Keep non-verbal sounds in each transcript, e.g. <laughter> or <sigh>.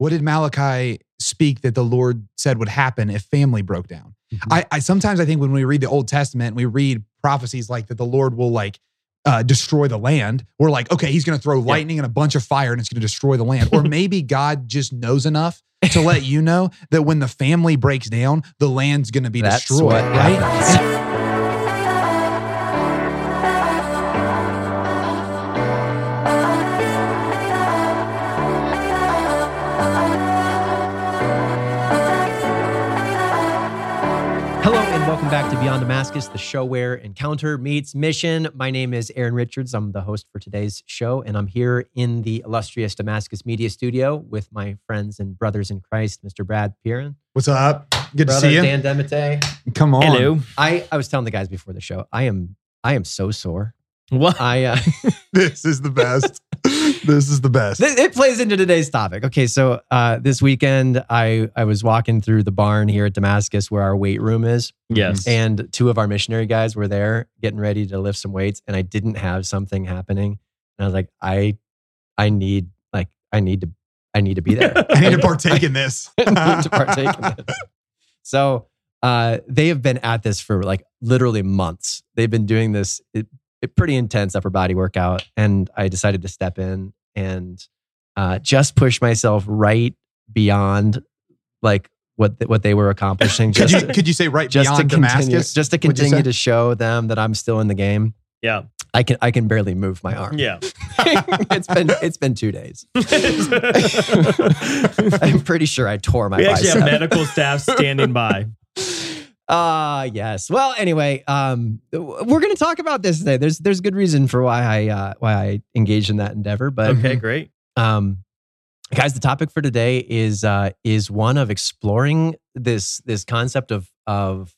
what did Malachi speak that the Lord said would happen if family broke down? I, I sometimes I think when we read the Old Testament, we read prophecies like that the Lord will like uh, destroy the land. We're like, okay, he's going to throw lightning and a bunch of fire and it's going to destroy the land. or <laughs> maybe God just knows enough to let you know that when the family breaks down, the land's going to be That's destroyed, what right? To Beyond Damascus, the show where encounter meets mission. My name is Aaron Richards. I'm the host for today's show, and I'm here in the illustrious Damascus Media Studio with my friends and brothers in Christ, Mr. Brad Pierron, What's up? Good to see you. Dan DeMatte. Come on. Hello. I, I was telling the guys before the show, I am I am so sore. What? I uh, <laughs> This is the best. This is the best. Th- it plays into today's topic. Okay, so uh, this weekend I I was walking through the barn here at Damascus where our weight room is, Yes. and two of our missionary guys were there getting ready to lift some weights, and I didn't have something happening, and I was like, I I need like I need to I need to be there. <laughs> I need to partake in this. <laughs> I need to partake in this. So uh, they have been at this for like literally months. They've been doing this it, it pretty intense upper body workout, and I decided to step in and uh, just push myself right beyond like what th- what they were accomplishing. <laughs> could Just you could you say right just to beyond continue, Damascus? just to continue to show them that I'm still in the game. yeah. I can I can barely move my arm. Yeah. <laughs> it's been it's been two days. <laughs> I'm pretty sure I tore my we actually have medical staff standing by. Ah, yes. Well, anyway, um, we're going to talk about this today. There's there's good reason for why I uh, why I engaged in that endeavor, but Okay, <laughs> great. um, guys, the topic for today is uh, is one of exploring this this concept of of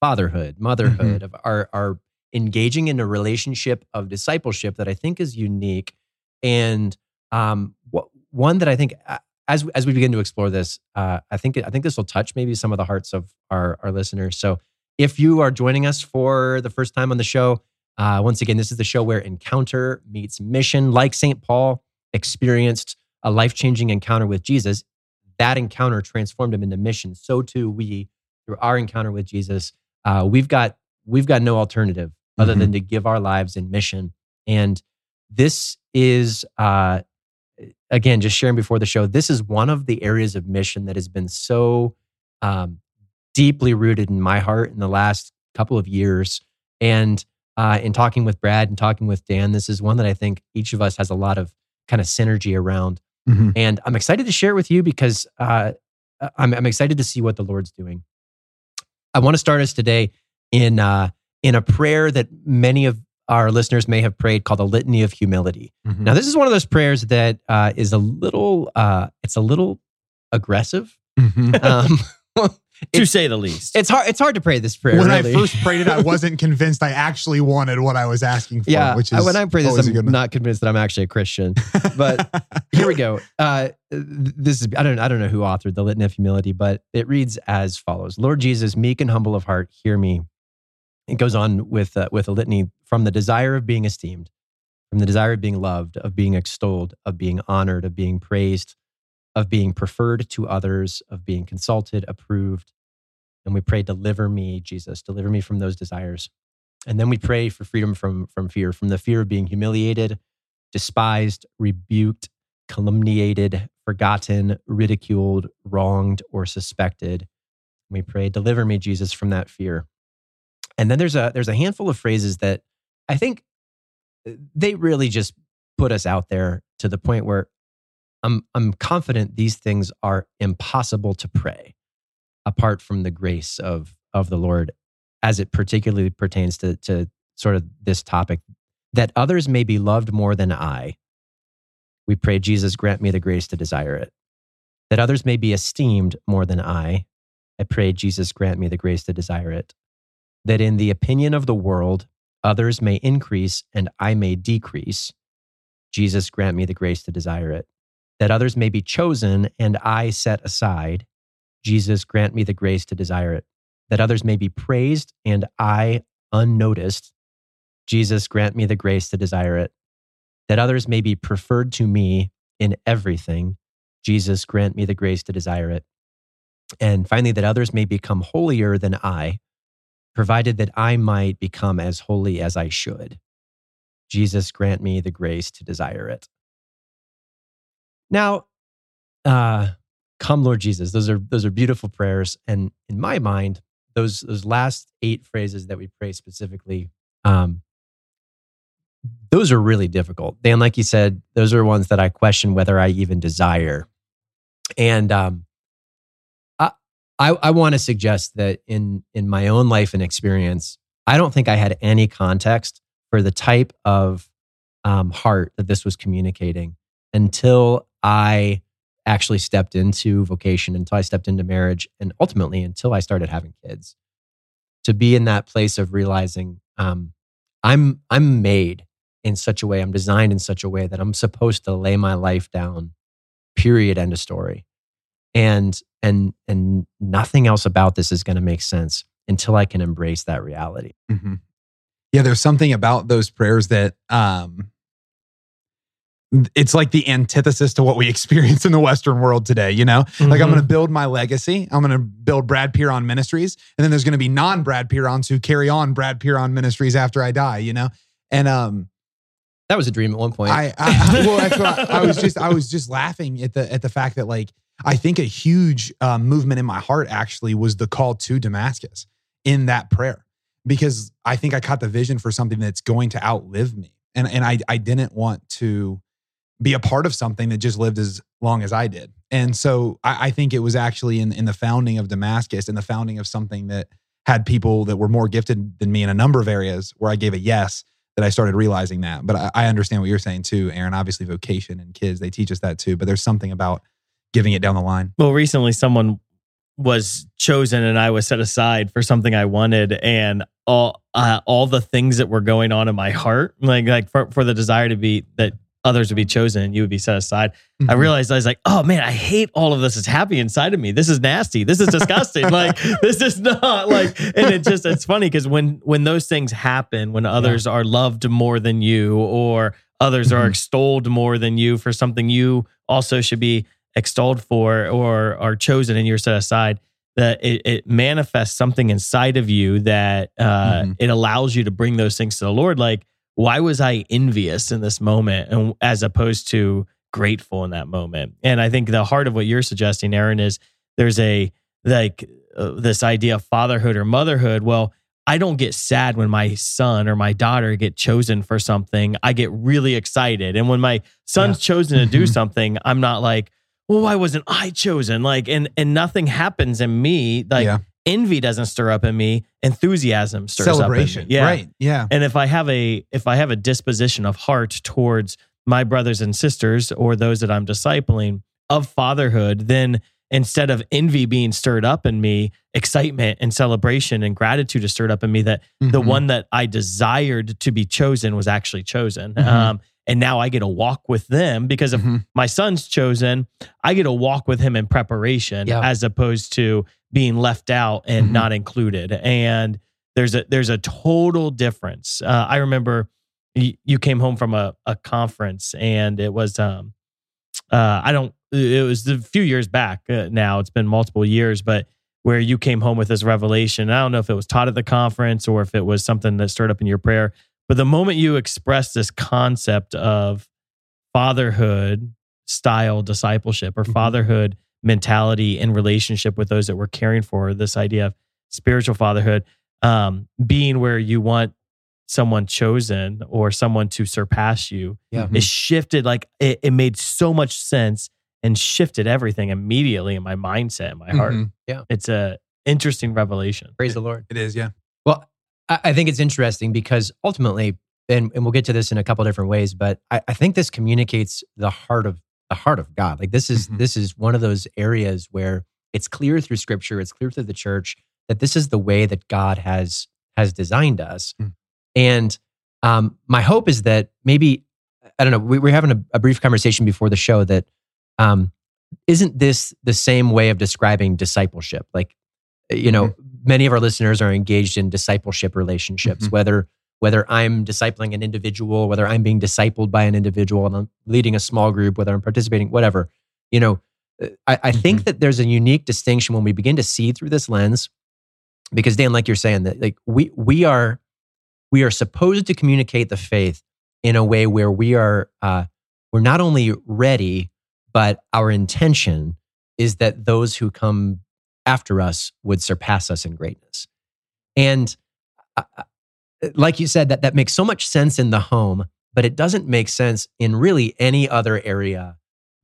fatherhood, motherhood, of our our engaging in a relationship of discipleship that I think is unique, and um, what, one that I think uh, as as we begin to explore this, uh, I think I think this will touch maybe some of the hearts of our our listeners. So, if you are joining us for the first time on the show, uh, once again, this is the show where encounter meets mission. Like Saint Paul experienced a life changing encounter with Jesus, that encounter transformed him into mission. So too we, through our encounter with Jesus, uh, we've got we've got no alternative other Mhm. than to give our lives in mission. And this is uh, again just sharing before the show. This is one of the areas of mission that has been so um, deeply rooted in my heart in the last couple of years. And uh, in talking with Brad and talking with Dan, this is one that I think each of us has a lot of kind of synergy around. Mhm. And I'm excited to share it with you because uh, I'm, I'm excited to see what the Lord's doing. I want to start us today in uh, in a prayer that many of our listeners may have prayed called the Litany of Humility. Mhm. Now, this is one of those prayers that uh, is a little uh, it's a little aggressive. Mhm. <laughs> Um, To say the least. it's hard it's hard to pray this prayer. when really. I first prayed it, I <laughs> wasn't convinced I actually wanted what I was asking for. yeah, which is when I pray this, I'm not convinced that I'm actually a Christian. but <laughs> here we go. Uh, this is I don't I don't know who authored the Litany of Humility, but it reads as follows: Lord Jesus, meek and humble of heart, hear me. It goes on with uh, with a litany from the desire of being esteemed, from the desire of being loved, of being extolled, of being honored, of being praised, of being preferred to others, of being consulted, approved. And we pray, deliver me, Jesus, deliver me from those desires. And then we pray for freedom from, from fear, from the fear of being humiliated, despised, rebuked, calumniated, forgotten, ridiculed, wronged, or suspected. We pray, deliver me, Jesus, from that fear. And then there's a there's a handful of phrases that I think uh, they really just put us out there to the point where I'm I'm confident these things are impossible to pray apart from the grace of of the Lord as it particularly pertains to to sort of this topic that others may be loved more than I. We pray Jesus grant me the grace to desire it. That others may be esteemed more than I. I pray Jesus grant me the grace to desire it. That in the opinion of the world others may increase and I may decrease. Jesus grant me the grace to desire it. That others may be chosen and I set aside. Jesus, grant me the grace to desire it, that others may be praised and I unnoticed. Jesus, grant me the grace to desire it, that others may be preferred to me in everything. Jesus, grant me the grace to desire it. And finally, that others may become holier than I, provided that I might become as holy as I should. Jesus, grant me the grace to desire it. Now, uh, come, Lord Jesus. Those are those are beautiful prayers, and in my mind, those those last eight phrases that we pray specifically, um, those are really difficult. Dan, like you said, those are ones that I question whether I even desire. And um, I I, want to suggest that in in my own life and experience, I don't think I had any context for the type of um, heart that this was communicating until I actually stepped into vocation, until I stepped into marriage, and ultimately until I started having kids. To be in that place of realizing um, I'm I'm made in such a way, I'm designed in such a way that I'm supposed to lay my life down. Period. End of story. And and and nothing else about this is going to make sense until I can embrace that reality. Mm-hmm. Yeah, there's something about those prayers that um, it's like the antithesis to what we <laughs> experience in the Western world today. You know, mm-hmm. like I'm going to build my legacy. I'm going to build Brad Pierron Ministries, and then there's going to be non Brad Pierrons who carry on Brad Pierron Ministries after I die. You know, and um, that was a dream at one point. I, I well, that's what I, I, was just I was just laughing at the at the fact that like I think a huge uh, movement in my heart actually was the call to Damascus in that prayer because I think I caught the vision for something that's going to outlive me, and and I I didn't want to be a part of something that just lived as long as I did. And so I, I, think it was actually in, in the founding of Damascus and the founding of something that had people that were more gifted than me in a number of areas where I gave a yes that I started realizing that. But I, I understand what you're saying too, Aaron. Obviously, vocation and kids, they teach us that too. But there's something about giving it down the line. Well, recently someone was chosen and I was set aside for something I wanted and all uh, all the things that were going on in my heart like like for, for the desire to be that others would be chosen and you would be set aside mm-hmm. i realized i was like oh man i hate all of this is happy inside of me this is nasty this is disgusting <laughs> like this is not like and it just it's funny because when when those things happen when others yeah. are loved more than you or others mm-hmm. are extolled more than you for something you also should be extolled for or are chosen and you're set aside that it, it manifests something inside of you that uh, mm-hmm. it allows you to bring those things to the lord like why was I envious in this moment and as opposed to grateful in that moment? And I think the heart of what you're suggesting, Aaron, is there's a like uh, this idea of fatherhood or motherhood. Well, I don't get sad when my son or my daughter get chosen for something. I get really excited. And when my son's yeah. chosen to do something, I'm not like, well, why wasn't I chosen? Like, and and nothing happens in me. Like yeah envy doesn't stir up in me enthusiasm stirs celebration up in me. yeah right yeah and if i have a if i have a disposition of heart towards my brothers and sisters or those that i'm discipling of fatherhood then instead of envy being stirred up in me excitement and celebration and gratitude is stirred up in me that mm-hmm. the one that i desired to be chosen was actually chosen mm-hmm. um, and now I get to walk with them because if mm-hmm. my son's chosen, I get to walk with him in preparation yeah. as opposed to being left out and mm-hmm. not included. And there's a there's a total difference. Uh, I remember y- you came home from a, a conference and it was um uh I don't it was a few years back uh, now. It's been multiple years, but where you came home with this revelation. I don't know if it was taught at the conference or if it was something that stirred up in your prayer. But the moment you express this concept of fatherhood style discipleship or mm-hmm. fatherhood mentality in relationship with those that we're caring for, this idea of spiritual fatherhood um, being where you want someone chosen or someone to surpass you yeah. it shifted like it, it made so much sense and shifted everything immediately in my mindset in my heart mm-hmm. yeah it's a interesting revelation praise it, the lord it is yeah well I, think it's interesting because ultimately and, and we'll get to this in a couple different ways but I, I think this communicates the heart of the heart of God. Like this is mm-hmm. this is one of those areas where it's clear through scripture, it's clear through the church that this is the way that God has has designed us. Mm. And um, my hope is that maybe I don't know. We were having a, a brief conversation before the show that um, not this the same way of describing discipleship? Like, you know, mm-hmm. Many of our listeners are engaged in discipleship relationships, mm-hmm. whether whether I'm discipling an individual, whether I'm being discipled by an individual and I'm leading a small group, whether I'm participating, whatever. You know, I, I think Mhm. that there's a unique distinction when we begin to see through this lens, because Dan, like you're saying, that like we we are we are supposed to communicate the faith in a way where we are uh, we're not only ready, but our intention is that those who come after us would surpass us in greatness. And uh, uh, like you said, that that makes so much sense in the home, but it doesn't make sense in really any other area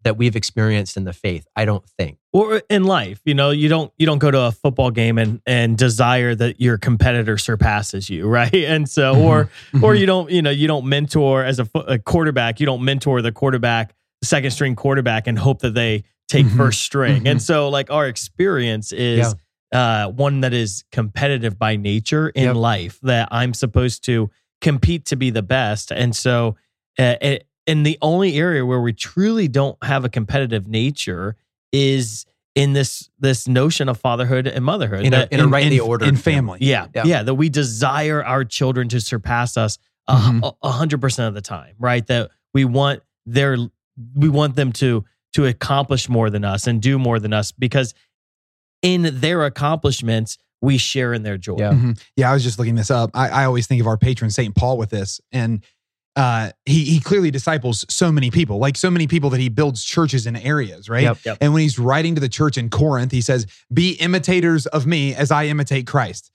that we've experienced in the faith. I don't think. or in life you know you don't you don't go to a football game and and desire that your competitor surpasses you <laughs> right and so or Mm-hmm. or you don't you know you don't mentor as a, a quarterback you don't mentor the quarterback the second string quarterback and hope that they take Mhm. first string and Mhm. so like our experience is uh one that is competitive by nature in Yep. life that i'm supposed to compete to be the best and so uh, it, and the only area where we truly don't have a competitive nature is in this this notion of fatherhood and motherhood In a- in a rightly ordered in family. yeah, Yeah. yeah, that we desire our children to surpass us a Mhm. a- a hundred percent of the time, right? That we want their we want them to to accomplish more than us and do more than us because in their accomplishments we share in their joy. Yeah. Mhm. Yeah, I was just looking this up. I, I always think of our patron Saint Paul with this, and uh, he he clearly disciples so many people, like so many people that he builds churches in areas, right? Yep. Yep. And when he's writing to the church in Corinth, he says, "Be imitators of me as I imitate Christ."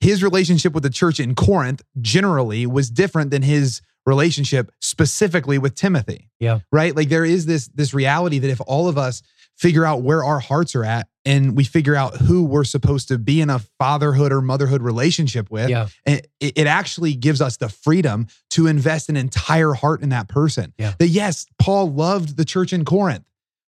His relationship with the church in Corinth generally was different than his relationship specifically with Timothy. Yeah. Right? Like there is this this reality that if all of us figure out where our hearts are at and we figure out who we're supposed to be in a fatherhood or motherhood relationship with, Yeah. Eh, it, it actually gives us the freedom to invest an entire heart in that person. Yeah. That yes, Paul loved the church in Corinth,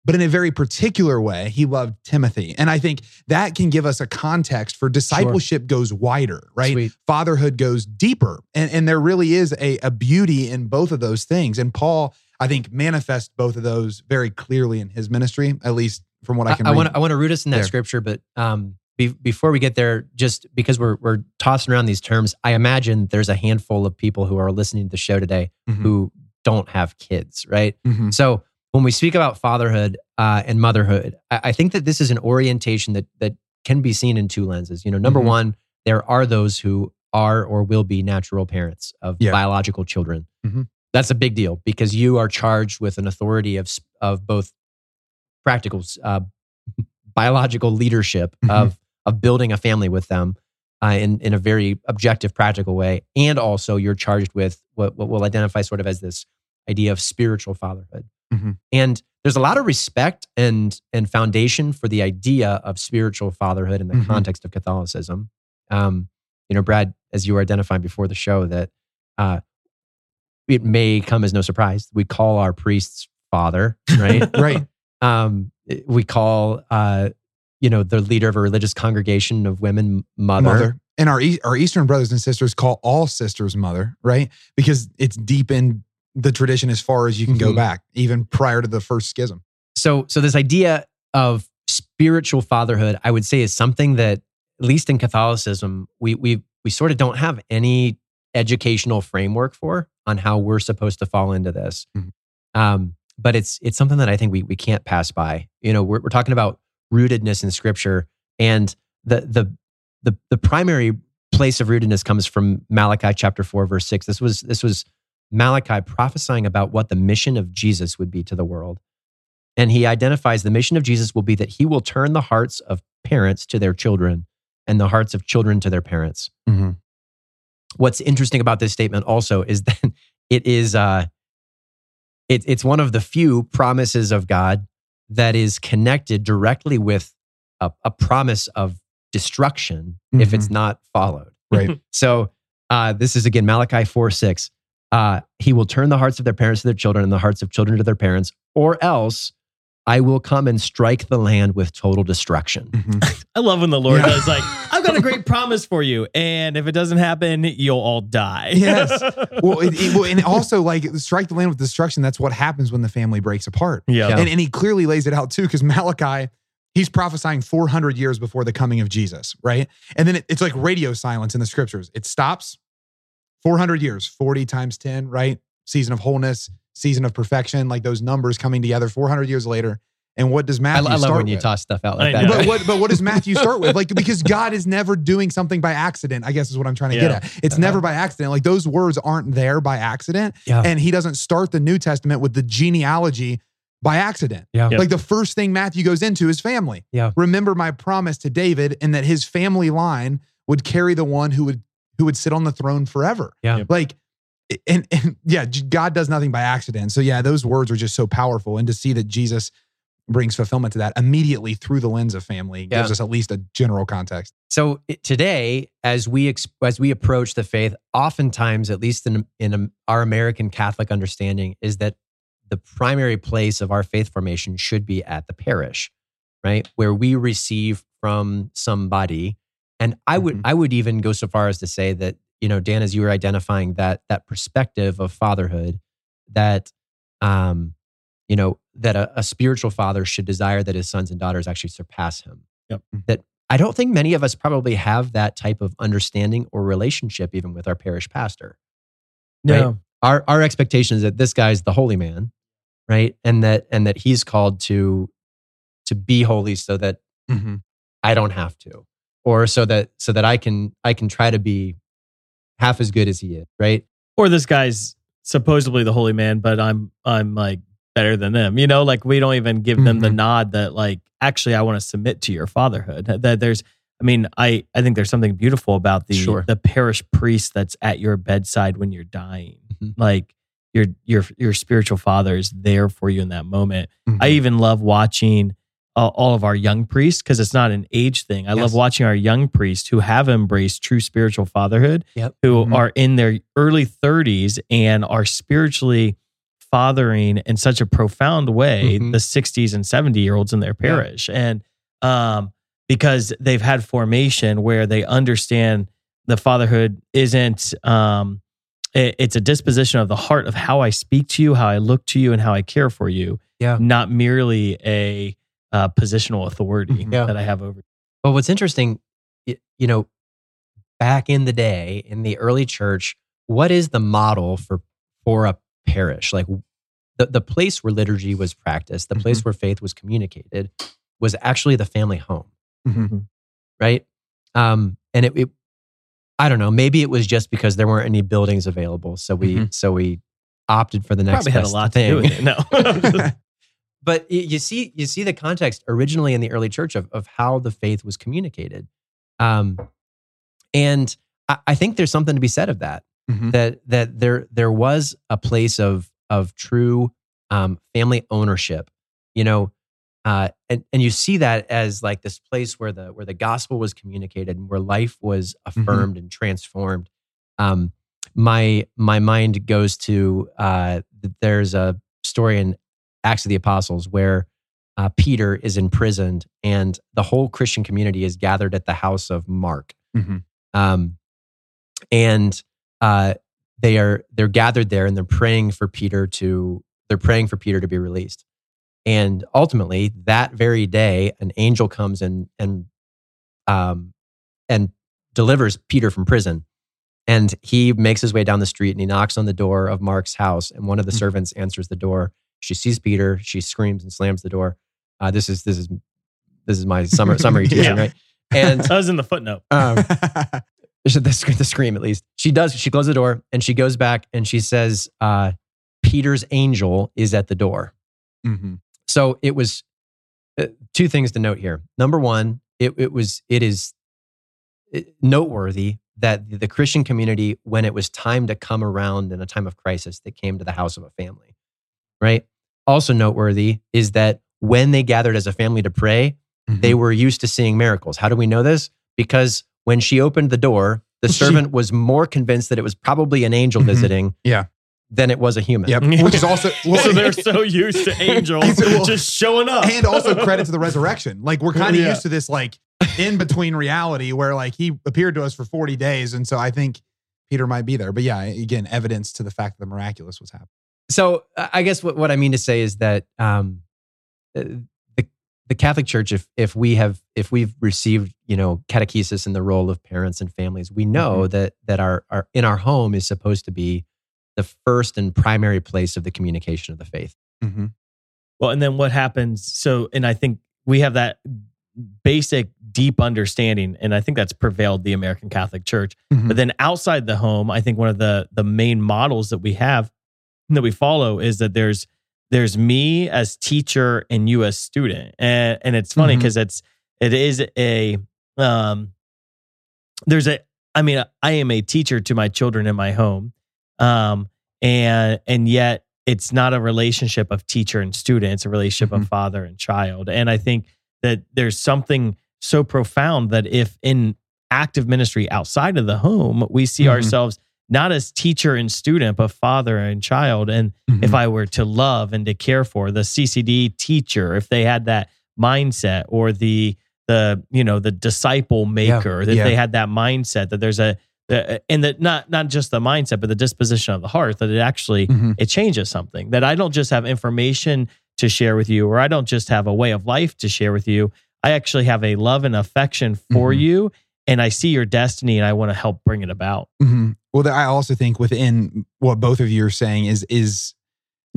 but in a very particular way, he loved Timothy. And I think that can give us a context for discipleship goes wider, right? Sweet. Fatherhood goes deeper. And, and there really is a, a beauty in both of those things. And Paul, I think, manifests both of those very clearly in his ministry, at least from what I can I want I want to root us in that there. scripture, but um, be, before we get there, just because we're we're tossing around these terms, I imagine there's a handful of people who are listening to the show today Mhm. who don't have kids, right? Mhm. So when we speak about fatherhood uh, and motherhood, I, I think that this is an orientation that that can be seen in two lenses. You know, number Mhm. one, there are those who are or will be natural parents of Yeah. biological children. Mhm. That's a big deal because you are charged with an authority of of both practical, uh, biological leadership Mhm. of of building a family with them uh, in in a very objective, practical way, and also you're charged with what what we'll identify sort of as this idea of spiritual fatherhood. Mhm. And there's a lot of respect and and foundation for the idea of spiritual fatherhood in the Mhm. context of Catholicism. Um, you know, Brad, as you were identifying before the show, that uh, it may come as no surprise. We call our priests father, right? <laughs> right. um, we call uh, you know the leader of a religious congregation of women mother. mother. And our our Eastern brothers and sisters call all sisters mother, right? Because it's deep in the tradition as far as you can go Mhm. back, even prior to the first schism. So so this idea of spiritual fatherhood, I would say, is something that at least in Catholicism we we we sort of don't have any educational framework for on how we're supposed to fall into this. Mhm. Um, but it's it's something that I think we we can't pass by. You know, we're, we're talking about rootedness in Scripture, and the the the the primary place of rootedness comes from Malachi chapter four, verse six. This was this was Malachi prophesying about what the mission of Jesus would be to the world. And he identifies the mission of Jesus will be that he will turn the hearts of parents to their children and the hearts of children to their parents. Mm-hmm. What's interesting about this statement also is <laughs> that it is uh, it, it's one of the few promises of God that is connected directly with a, a promise of destruction if it's not followed. Right. <laughs> So uh, this is again Malachi 4 6. Uh, he will turn the hearts of their parents to their children and the hearts of children to their parents, or else I will come and strike the land with total destruction. Mhm. I love when the Lord Yeah. is like, I've got a great <laughs> promise for you. And if it doesn't happen, you'll all die. Yes. <laughs> well, it, it- well, and also like strike the land with destruction. That's what happens when the family breaks apart. yeah. Yeah. And, and he clearly lays it out too, because Malachi, he's prophesying 400 years before the coming of Jesus, right? And then it, it's like radio silence in the scriptures. It stops 400 years, 40 times 10, right? Season of wholeness, season of perfection, like those numbers coming together 400 years later. And what does I, Matthew I love start when you with? toss stuff out like that. But what, <laughs> but what does Matthew start with? Like, because God is never doing something by accident, I guess is what I'm trying to Yeah. get at. It's Uh-huh. never by accident. Like, those words aren't there by accident. Yeah. And he doesn't start the New Testament with the genealogy by accident. Yeah. Yep. Like, the first thing Matthew goes into is family. Yeah. Remember my promise to David and that his family line would carry the one who would who would sit on the throne forever. Yeah. Like, and, and <laughs> yeah, God does nothing by accident. So yeah, those words are just so powerful. And to see that Jesus brings fulfillment to that immediately through the lens of family Yeah. gives us at least a general context. So today, as we ex- as we approach the faith, oftentimes, at least in in um, our American Catholic understanding, is that the primary place of our faith formation should be at the parish, right, where we receive from somebody. And I would Mhm. I would even go so far as to say that you know, Dan, as you were identifying that that perspective of fatherhood, that um, you know, that a, a spiritual father should desire that his sons and daughters actually surpass him. Yep. That I don't think many of us probably have that type of understanding or relationship even with our parish pastor. No. Our our expectation is that this guy's the holy man, right? And that and that he's called to to be holy so that I don't have to. Or so that so that I can I can try to be half as good as he is, right? Or this guy's supposedly the holy man, but I'm I'm like better than them. You know, like we don't even give them the Mhm. nod that like actually I want to submit to your fatherhood. That there's I mean, I I think there's something beautiful about the Sure. the parish priest that's at your bedside when you're dying. Mhm. Like your your your spiritual father is there for you in that moment. Mhm. I even love watching uh, all of our young priests because it's not an age thing. I Yes. love watching our young priests who have embraced true spiritual fatherhood, Yep. who Mhm. are in their early 30s and are spiritually fathering in such a profound way Mhm. the 60s and 70 year olds in their parish. And um, because they've had formation where they understand the fatherhood isn't um, it- it's a disposition of the heart of how I speak to you, how I look to you, and how I care for you. Yeah. Not merely a uh, positional authority Mhm. Yeah. that I have over. But what's interesting, you know, back in the day in the early church, what is the model for for a parish? Like the, the place where liturgy was practiced, the place where faith was communicated, was actually the family home, Mhm. right? Um, and it, it, I don't know, maybe it was just because there weren't any buildings available, so we Mhm. so we opted for the next Probably had a lot thing. to do with it. No. <laughs> but you see you see the context originally in the early church of, of how the faith was communicated. Um, and I, I think there's something to be said of that Mhm. that that there there was a place of of true um, family ownership you know uh, and, and you see that as like this place where the where the gospel was communicated and where life was affirmed and transformed. Um, my my mind goes to uh, there's a story in Acts of the Apostles where uh, Peter is imprisoned and the whole Christian community is gathered at the house of Mark. Mhm. Um, and uh, they are they're gathered there and they're praying for Peter to they're praying for Peter to be released. And ultimately, that very day, an angel comes and and um, and delivers Peter from prison. And he makes his way down the street and he knocks on the door of Mark's house. And one of the Mhm. servants answers the door. She sees Peter. She screams and slams the door. Uh, this is this is this is my summer summary <laughs> teaching, Yeah. right? And <laughs> that was in the footnote. <laughs> um, the, the scream at least. She does. She closes the door and she goes back and she says, uh, "Peter's angel is at the door." Mhm. So it was uh, two things to note here. Number one, it, it was it is uh, noteworthy that the Christian community, when it was time to come around in a time of crisis, that came to the house of a family. Right. Also noteworthy is that when they gathered as a family to pray, they Mhm. were used to seeing miracles. How do we know this? Because when she opened the door, the She- servant was more convinced that it was probably an angel Mhm. visiting Yeah. than it was a human. Yep. Which is also <laughs> well, so they're so used to <laughs> angels Well, just showing up. and also <laughs> credit to the resurrection. Like we're kind of Yeah. used to this like in between reality where like he appeared to us for 40 days. And so I think Peter might be there. But yeah, again, evidence to the fact that the miraculous was happening. So I guess what, what I mean to say is that um, uh, the the Catholic Church, if if we have if we've received you know catechesis in the role of parents and families, we know that that our, our in our home is supposed to be the first and primary place of the communication of the faith. Mm-hmm. Well, and then what happens? So, and I think we have that basic, deep understanding, and I think that's prevailed the American Catholic Church. Mhm. But then outside the home, I think one of the the main models that we have that we follow is that there's there's me as teacher and you as student, and and it's funny because it's it is a um there's a I mean I am a teacher to my children in my home, um and and yet it's not a relationship of teacher and student; it's a relationship of Mhm. father and child, and I think that there's something so profound that if in active ministry outside of the home, we see Mhm. ourselves not as teacher and student, but father and child. And if Mhm. I were to love and to care for the CCD teacher, if they had that mindset or the the you know the disciple maker, that Yeah. they had that mindset that there's a the- and that not not just the mindset, but the disposition of the heart that it actually Mhm. it changes something. That I don't just have information to share with you, or I don't just have a way of life to share with you. I actually have a love and affection for Mhm. you, and I see your destiny, and I want to help bring it about. Mhm. Well, I also think within what both of you are saying is is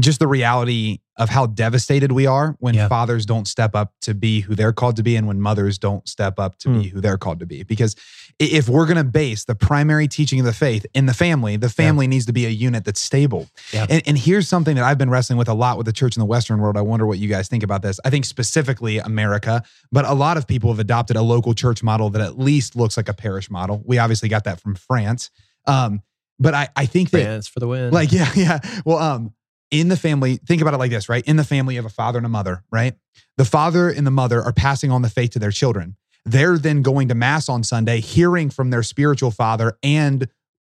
just the reality of how devastated we are when Yeah. fathers don't step up to be who they're called to be, and when mothers don't step up to Mm. be who they're called to be. Because if we're going to base the primary teaching of the faith in the family, the family needs to be a unit that's stable. Yeah. And, and here's something that I've been wrestling with a lot with the church in the Western world. I wonder what you guys think about this. I think specifically America, but a lot of people have adopted a local church model that at least looks like a parish model. We obviously got that from France. Um, but I, I think that France for the win. like <laughs> yeah yeah well um in the family think about it like this right? In the family of a father and a mother right? The father and the mother are passing on the faith to their children. They're then going to mass on sunday hearing from their spiritual father and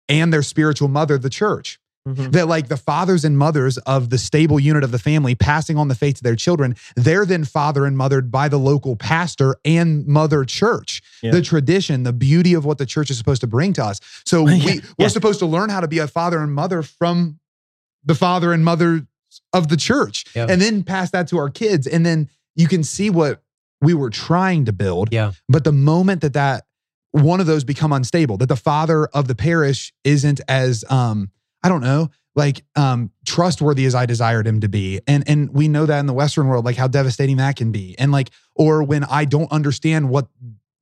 and their spiritual mother the church. Mm-hmm. That like the fathers and mothers of the stable unit of the family passing on the faith to their children they're then father and mothered by the local pastor and mother church. Yeah. the tradition the beauty of what the church is supposed to bring to us. So <laughs> Yeah, we we're yeah. supposed to learn how to be a father and mother from the father and mother of the church Yeah. and then pass that to our kids and then you can see what we were trying to build Yeah. but the moment that that one of those become unstable that the father of the parish isn't as um i don't know like um trustworthy as i desired him to be and and we know that in the western world like how devastating that can be and like or when i don't understand what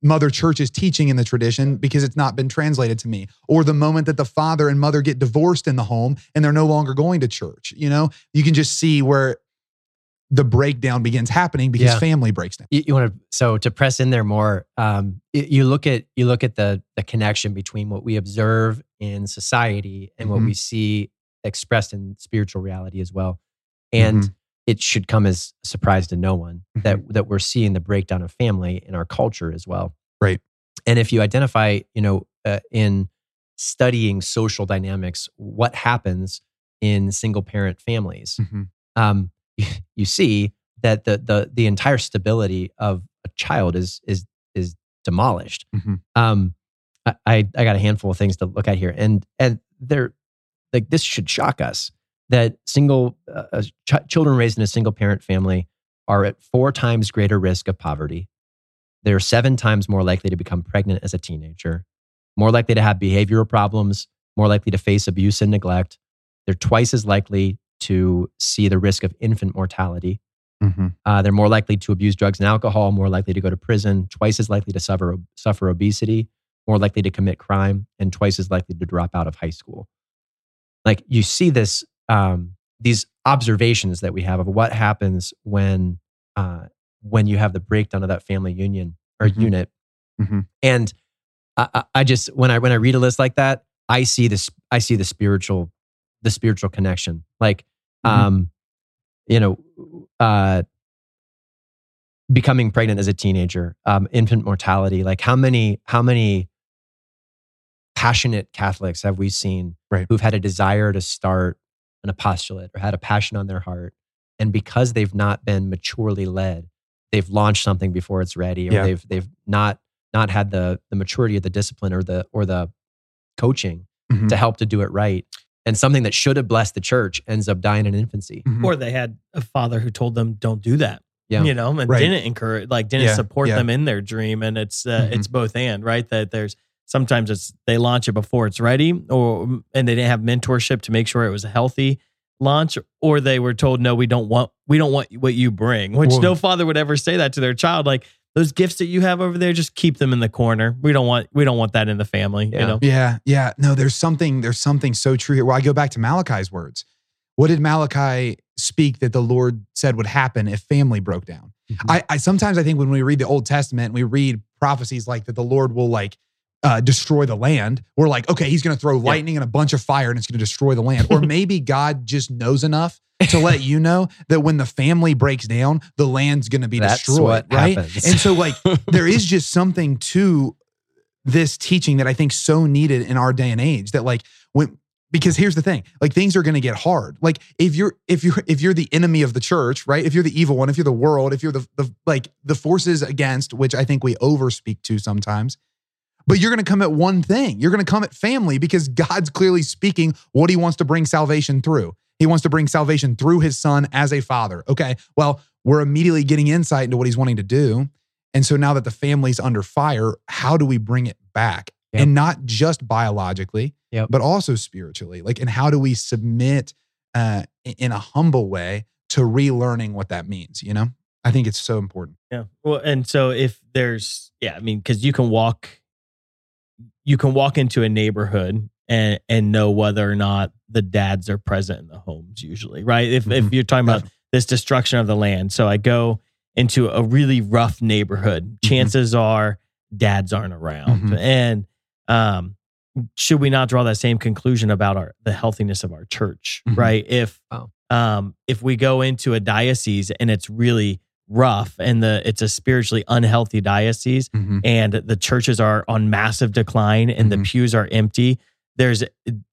mother church is teaching in the tradition because it's not been translated to me or the moment that the father and mother get divorced in the home and they're no longer going to church you know you can just see where the breakdown begins happening because Yeah. family breaks down you, you want to so to press in there more um y- you look at you look at the the connection between what we observe in society and what Mhm. we see expressed in spiritual reality as well and Mhm. It should come as a surprise to no one that that we're seeing the breakdown of family in our culture as well Right. and if you identify you know uh, in studying social dynamics what happens in single parent families Mhm. um, <laughs> you, see that the the the entire stability of a child is is is demolished. Mhm. Um, I I I got a handful of things to look at here, and and they're like this should shock us that single uh, uh, ch- children raised in a single parent family are at four times greater risk of poverty. They're seven times more likely to become pregnant as a teenager, more likely to have behavioral problems, more likely to face abuse and neglect. They're twice as likely to see the risk of infant mortality. Mhm. Uh, they're more likely to abuse drugs and alcohol, more likely to go to prison, twice as likely to suffer, suffer obesity, more likely to commit crime, and twice as likely to drop out of high school. Like you see this, um, these observations that we have of what happens when, uh, when you have the breakdown of that family union or Mhm. unit. Mhm. And I, I- just when I when I read a list like that, I see this. I see the spiritual, the spiritual connection. Like, Mhm. um, you know, uh, becoming pregnant as a teenager, um, infant mortality. Like, how many how many passionate Catholics have we seen Right. who've had a desire to start an apostolate or had a passion on their heart, and because they've not been maturely led, they've launched something before it's ready, or Yeah. they've they've not not had the the maturity of the discipline or the or the coaching Mhm. to help to do it right. And something that should have blessed the church ends up dying in infancy. Mhm. Or they had a father who told them, "Don't do that." Yeah. you know, and Right. didn't encourage, like, didn't Yeah, support yeah. them in their dream. And it's uh, Mhm. it's both and right. That there's sometimes it's they launch it before it's ready, or and they didn't have mentorship to make sure it was a healthy. lunch or they were told no we don't want we don't want what you bring which Well- no father would ever say that to their child like those gifts that you have over there just keep them in the corner we don't want we don't want that in the family you know Yeah, yeah. No, there's something, there's something so true here. Well, I go back to Malachi's words. What did Malachi speak that the Lord said would happen if family broke down? Mhm. I, I sometimes I think when we read the Old Testament, we read prophecies like that the Lord will like uh, destroy the land. We're like, okay, he's going to throw lightning and a bunch of fire and it's going to destroy the land. or <laughs> maybe God just knows enough to let you know that when the family breaks down, the land's going to be That's destroyed, what right? happens. And so, like, <laughs> there is just something to this teaching that I think so needed in our day and age that like when because here's the thing like things are going to get hard like if you're if you're if you're the enemy of the church right if you're the evil one if you're the world if you're the, the like the forces against which i think we overspeak to sometimes but you're going to come at one thing. You're going to come at family because god's clearly speaking what he wants to bring salvation through. He wants to bring salvation through his son as a father. Okay well we're immediately getting insight into what he's wanting to do. And so now that the family's under fire how do we bring it back? Yep. and not just biologically Yep. but also spiritually. Like and how do we submit uh in a humble way to relearning what that means you know? I think it's so important. Yeah. Well, and so if there's, yeah, I mean, because you can walk, you can walk into a neighborhood and and know whether or not the dads are present in the homes usually, right? If if Mhm. you're talking about this destruction of the land, so I go into a really rough neighborhood. Chances are dads aren't around, Mhm. and um, should we not draw that same conclusion about our the healthiness of our church, Mhm. right? If Wow. um, if we go into a diocese and it's really rough and the it's a spiritually unhealthy diocese and the churches are on massive decline and the Mhm. pews are empty there's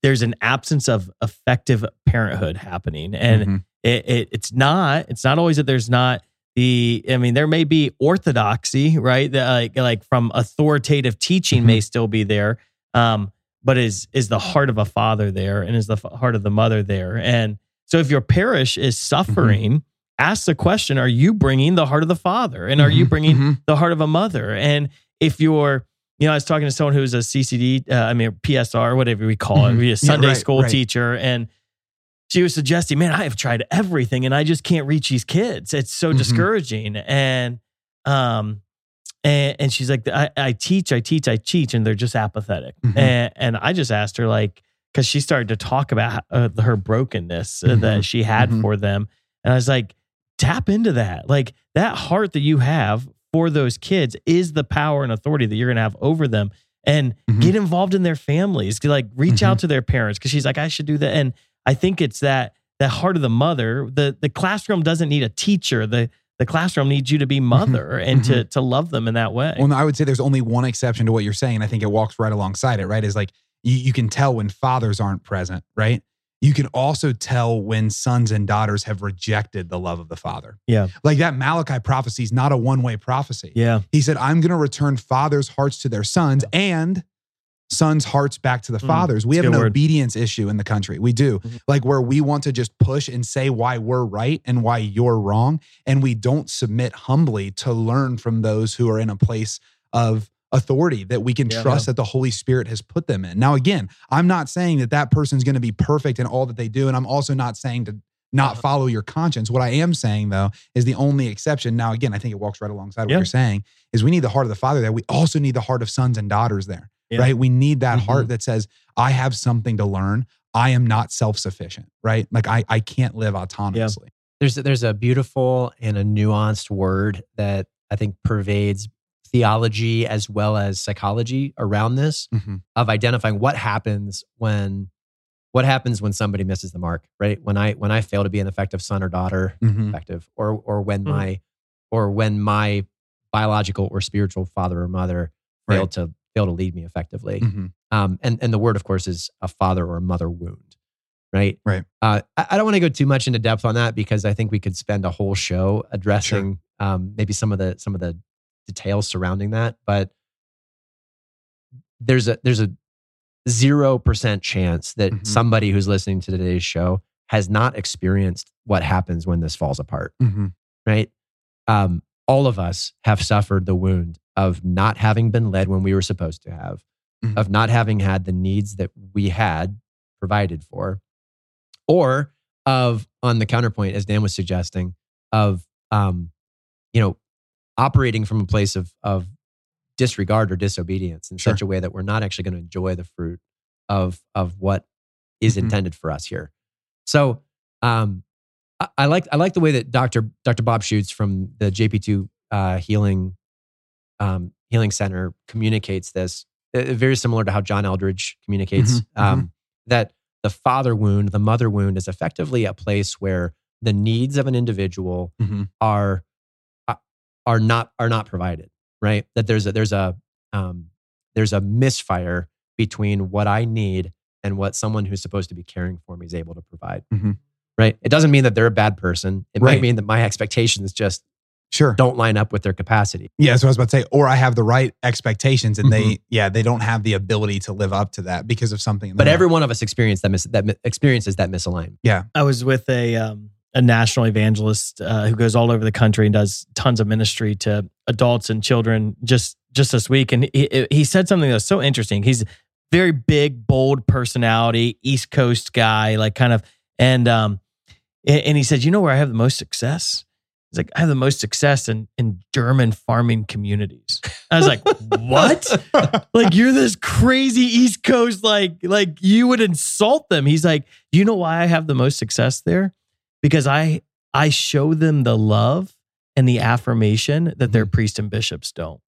there's an absence of effective parenthood happening. And Mhm. it, it it's not it's not always that there's not the i mean there may be orthodoxy right? That like like from authoritative teaching may still be there um but is is the heart of a father there and is the heart of the mother there. And so if your parish is suffering ask the question are you bringing the heart of the father and are you Mhm. bringing Mhm. the heart of a mother and if you're you know i was talking to someone who's a ccd uh, i mean psr whatever we call Mhm. it a Yeah, sunday right, school right. teacher and she was suggesting, man, I have tried everything and I just can't reach these kids. It's so Mhm. discouraging. And um and, and she's like, I, I teach, I teach, I teach, and they're just apathetic. Mhm. And, and I just asked her, like, because she started to talk about uh, her brokenness uh, that she had for them. And I was like, tap into that. Like that heart that you have for those kids is the power and authority that you're going to have over them. And Mhm. get involved in their families. Like reach Mhm. out to their parents because she's like, I should do that. And I think it's that that heart of the mother. The the classroom doesn't need a teacher. The the classroom needs you to be mother and to to love them in that way. Mm-hmm. Well, no, I would say there's only one exception to what you're saying. And I think it walks right alongside it, right? Is like you, you can tell when fathers aren't present, right? You can also tell when sons and daughters have rejected the love of the father. Yeah. Like that Malachi prophecy is not a one way prophecy. yeah. He said, I'm going to return fathers' hearts to their sons and sons' hearts back to the Mm, fathers. We have an word. obedience issue in the country. We do. Mhm. Like where we want to just push and say why we're right and why you're wrong. And we don't submit humbly to learn from those who are in a place of authority that we can Yeah. trust that the Holy Spirit has put them in. Now, again, I'm not saying that that person's going to be perfect in all that they do. And I'm also not saying to not Uh-huh. follow your conscience. What I am saying though is the only exception. Now, again, I think it walks right alongside what Yeah. you're saying is we need the heart of the father there. We also need the heart of sons and daughters there, Yeah. right? We need that Mhm. heart that says, I have something to learn. I am not self-sufficient, right? Like I, I can't live autonomously. there's there's a beautiful and a nuanced word that I think pervades theology as well as psychology around this Mhm. of identifying what happens when what happens when somebody misses the mark, right? When I when I fail to be an effective son or daughter, Mhm. effective, or or when Mhm. my or when my biological or spiritual father or mother fail Right. to fail to lead me effectively. Mhm. Um, and and the word, of course, is a father or a mother wound, right? Right. Uh, I, I don't want to go too much into depth on that because I think we could spend a whole show addressing um, maybe some of the some of the details surrounding that. But there's a there's a zero percent chance that Mhm. somebody who's listening to today's show has not experienced what happens when this falls apart Mhm. right? Um, all of us have suffered the wound of not having been led when we were supposed to have, Mhm. of not having had the needs that we had provided for, or of on the counterpoint, as Dan was suggesting, of um, you know, operating from a place of of disregard or disobedience in Sure. such a way that we're not actually going to enjoy the fruit of of what is Mhm. intended for us here. So um, I, I like I like the way that Dr. Dr. Bob Schuchts from the JP2 uh, Healing um, Healing Center communicates this. Uh, very similar to how John Eldredge communicates Mhm, um, that the father wound, the mother wound, is effectively a place where the needs of an individual Mhm. are are not are not provided. Right? That there's a there's a um, there's a misfire between what I need and what someone who's supposed to be caring for me is able to provide. Mhm. Right? It doesn't mean that they're a bad person. It Right. might mean that my expectations just Sure. don't line up with their capacity. Yeah, so I was about to say. Or I have the right expectations, and they, Mhm. yeah, they don't have the ability to live up to that because of something. But their every one of us experience that mis- that mi- experiences that misalignment. Yeah. I was with a um, a national evangelist uh, who goes all over the country and does tons of ministry to adults and children just just this week, and he he said something that was so interesting. He's very big, bold personality, East Coast guy, like kind of, and um, and and he said, you know where I have the most success. He's like, I have the most success in in German farming communities. I was like, <laughs> what? like you're this crazy East Coast, like like you would insult them. He's like, you know why I have the most success there? Because I I show them the love and the affirmation that their priests and bishops don't.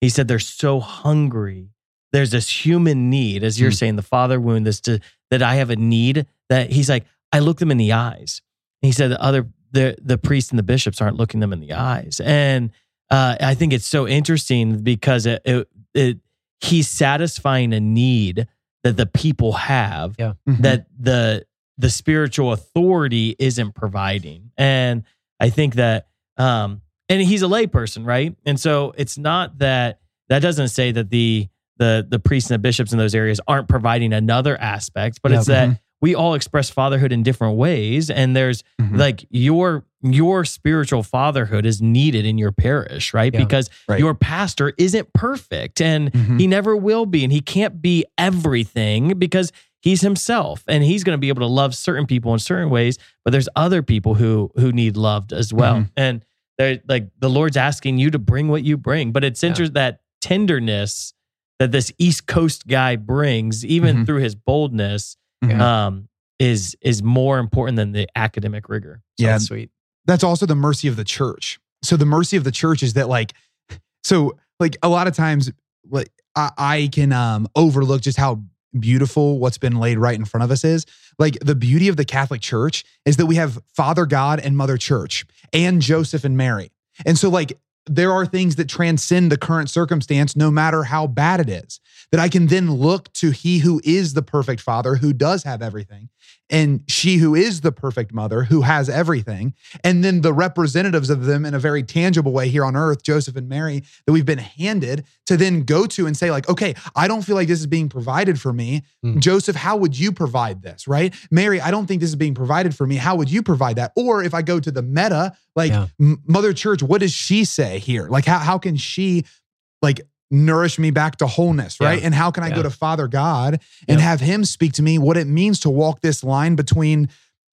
He said they're so hungry. There's this human need, as you're Mm. saying, the father wound. This to that I have a need that he's like, I look them in the eyes. He said the other the the priests and the bishops aren't looking them in the eyes, and uh, I think it's so interesting because it, it, it he's satisfying a need that the people have Yeah. Mhm. that the the spiritual authority isn't providing, and I think that um and he's a layperson, right? And so it's not that that doesn't say that the the the priests and the bishops in those areas aren't providing another aspect, but Yeah. it's that Mhm. we all express fatherhood in different ways, and there's Mhm. like your your spiritual fatherhood is needed in your parish right Yeah. because Right. your pastor isn't perfect and Mhm. he never will be and he can't be everything because he's himself and he's going to be able to love certain people in certain ways but there's other people who who need loved as well Mhm. and they're like the lord's asking you to bring what you bring but it's Yeah. interesting that tenderness that this east coast guy brings even Mhm. through his boldness Mhm. um is is more important than the academic rigor So Yeah. that's sweet. that's also the mercy of the church. So the mercy of the church is that like, so like a lot of times, like I, I can um overlook just how beautiful what's been laid right in front of us is. Like the beauty of the Catholic Church is that we have Father God and Mother Church and Joseph and Mary. And so like there are things that transcend the current circumstance, no matter how bad it is. That I can then look to He who is the perfect Father, who does have everything, and she who is the perfect mother, who has everything, and then the representatives of them in a very tangible way here on earth, Joseph and Mary, that we've been handed to then go to and say, like, okay, I don't feel like this is being provided for me. Mm. Joseph, how would you provide this? Right? Mary, I don't think this is being provided for me. How would you provide that? Or if I go to the meta, like Yeah. Mother Church, what does she say here? Like, how, how can she like nourish me back to wholeness? Right. Yeah. And how can I Yeah. go to Father God and Yeah. have him speak to me what it means to walk this line between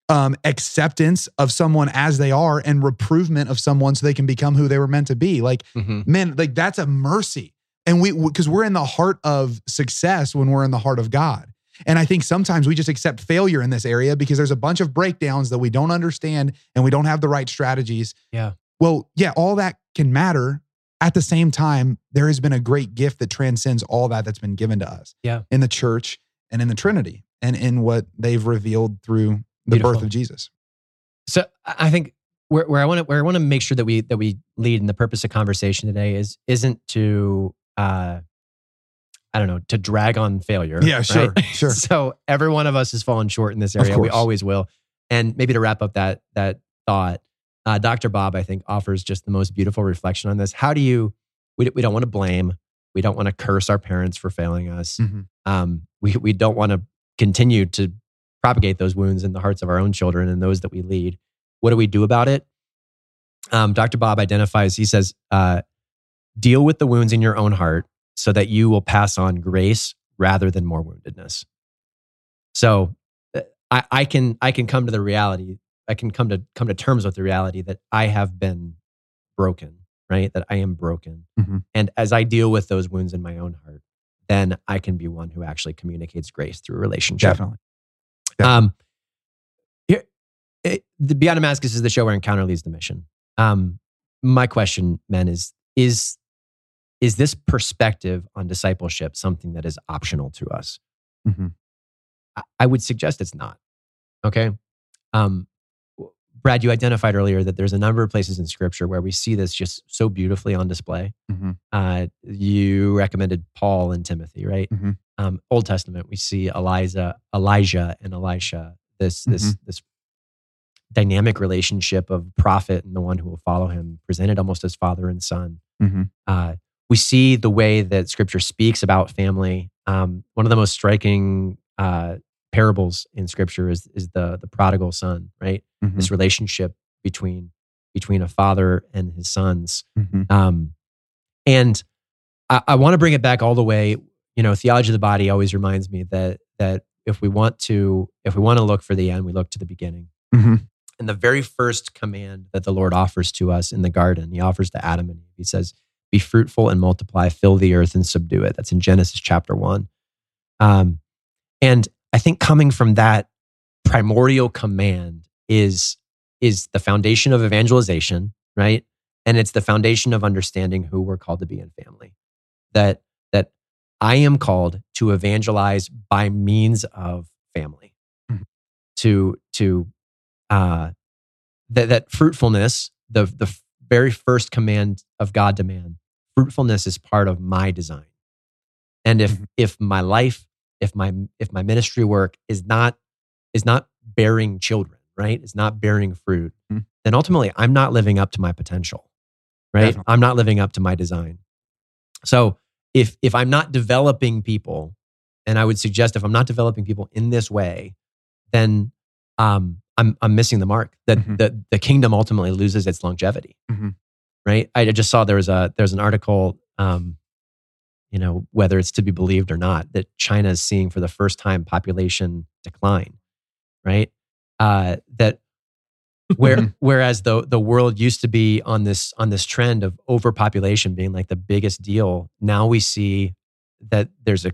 um, acceptance of someone as they are and reprovement of someone so they can become who they were meant to be. Like, Mhm. man, like that's a mercy. And we, because we're in the heart of success when we're in the heart of God. And I think sometimes we just accept failure in this area because there's a bunch of breakdowns that we don't understand and we don't have the right strategies. Yeah. Well, yeah, all that can matter. At the same time, there has been a great gift that transcends all that that's been given to us. Yeah. In the church and in the Trinity and in what they've revealed through the Beautiful. birth of Jesus. So I think where, where I want to where I want to make sure that we that we lead in the purpose of conversation today is isn't to uh I don't know to drag on failure. Yeah, sure, right? <laughs> sure. so every one of us has fallen short in this area. We always will. And maybe to wrap up that that thought, uh, Dr. Bob I think offers just the most beautiful reflection on this. How do you? We we don't want to blame. We don't want to curse our parents for failing us. Mhm. Um, we we don't want to continue to propagate those wounds in the hearts of our own children and those that we lead. What do we do about it? Um, Dr. Bob identifies. He says, uh, "Deal with the wounds in your own heart, so that you will pass on grace rather than more woundedness." So, uh, I, I can I can come to the reality. I can come to come to terms with the reality that I have been broken, right? That I am broken. Mhm. And as I deal with those wounds in my own heart, then I can be one who actually communicates grace through relationship. Definitely. Um, here, it, the Beyond Damascus is the show where encounter leads the mission. Um, my question, men, is is is this perspective on discipleship something that is optional to us? Mhm. I, I would suggest it's not. Okay. Um, Brad, you identified earlier that there's a number of places in Scripture where we see this just so beautifully on display. Mhm. Uh, you recommended Paul and Timothy, right? Mhm. Um, Old Testament, we see Eliza, Elijah, and Elisha. This this this dynamic relationship of prophet and the one who will follow him, presented almost as father and son. Mhm. Uh, we see the way that Scripture speaks about family. Um, one of the most striking uh, parables in Scripture is is the the prodigal son, right? Mhm. This relationship between between a father and his sons. Mhm. Um, and I, I want to bring it back all the way. You know, theology of the body always reminds me that that if we want to if we want to look for the end, we look to the beginning. Mhm. And the very first command that the Lord offers to us in the garden, He offers to Adam and Eve. He says, "Be fruitful and multiply, fill the earth and subdue it." That's in Genesis chapter one. Um, and I think coming from that primordial command is is the foundation of evangelization, right? And it's the foundation of understanding who we're called to be in family. That that I am called to evangelize by means of family. Mhm. To to uh that that fruitfulness, the the very first command of God to man, fruitfulness is part of my design. And if Mhm. if my life, if my if my ministry work is not is not bearing children, right? Is not bearing fruit, Mhm. then ultimately I'm not living up to my potential. Right? Definitely. I'm not living up to my design. So if if I'm not developing people, and I would suggest if I'm not developing people in this way, then um, I'm I'm missing the mark. That Mhm. the the kingdom ultimately loses its longevity. Mhm. Right? I just saw there was a there's an article, um, you know, whether it's to be believed or not, that China is seeing for the first time population decline. Right? Uh, that where <laughs> whereas the the world used to be on this on this trend of overpopulation being like the biggest deal, now we see that there's a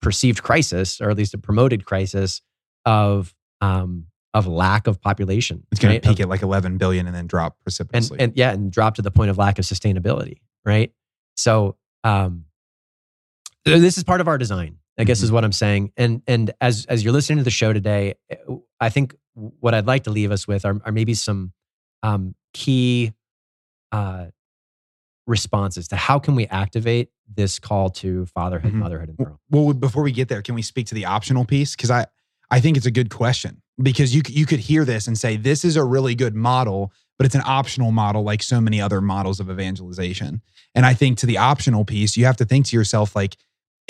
perceived crisis, or at least a promoted crisis of um, of lack of population. It's going right? to Of- peak at like 11 billion and then drop precipitously. and yeah, and drop to the point of lack of sustainability, right? So um, this is part of our design, I guess, Mhm. is what I'm saying. And and as as you're listening to the show today, I think what I'd like to leave us with are, are maybe some um, key uh, responses to how can we activate this call to fatherhood, Mhm. motherhood, and girl. Well, before we get there, can we speak to the optional piece? Because I, I think it's a good question because you you could hear this and say this is a really good model, but it's an optional model like so many other models of evangelization. And I think to the optional piece, you have to think to yourself like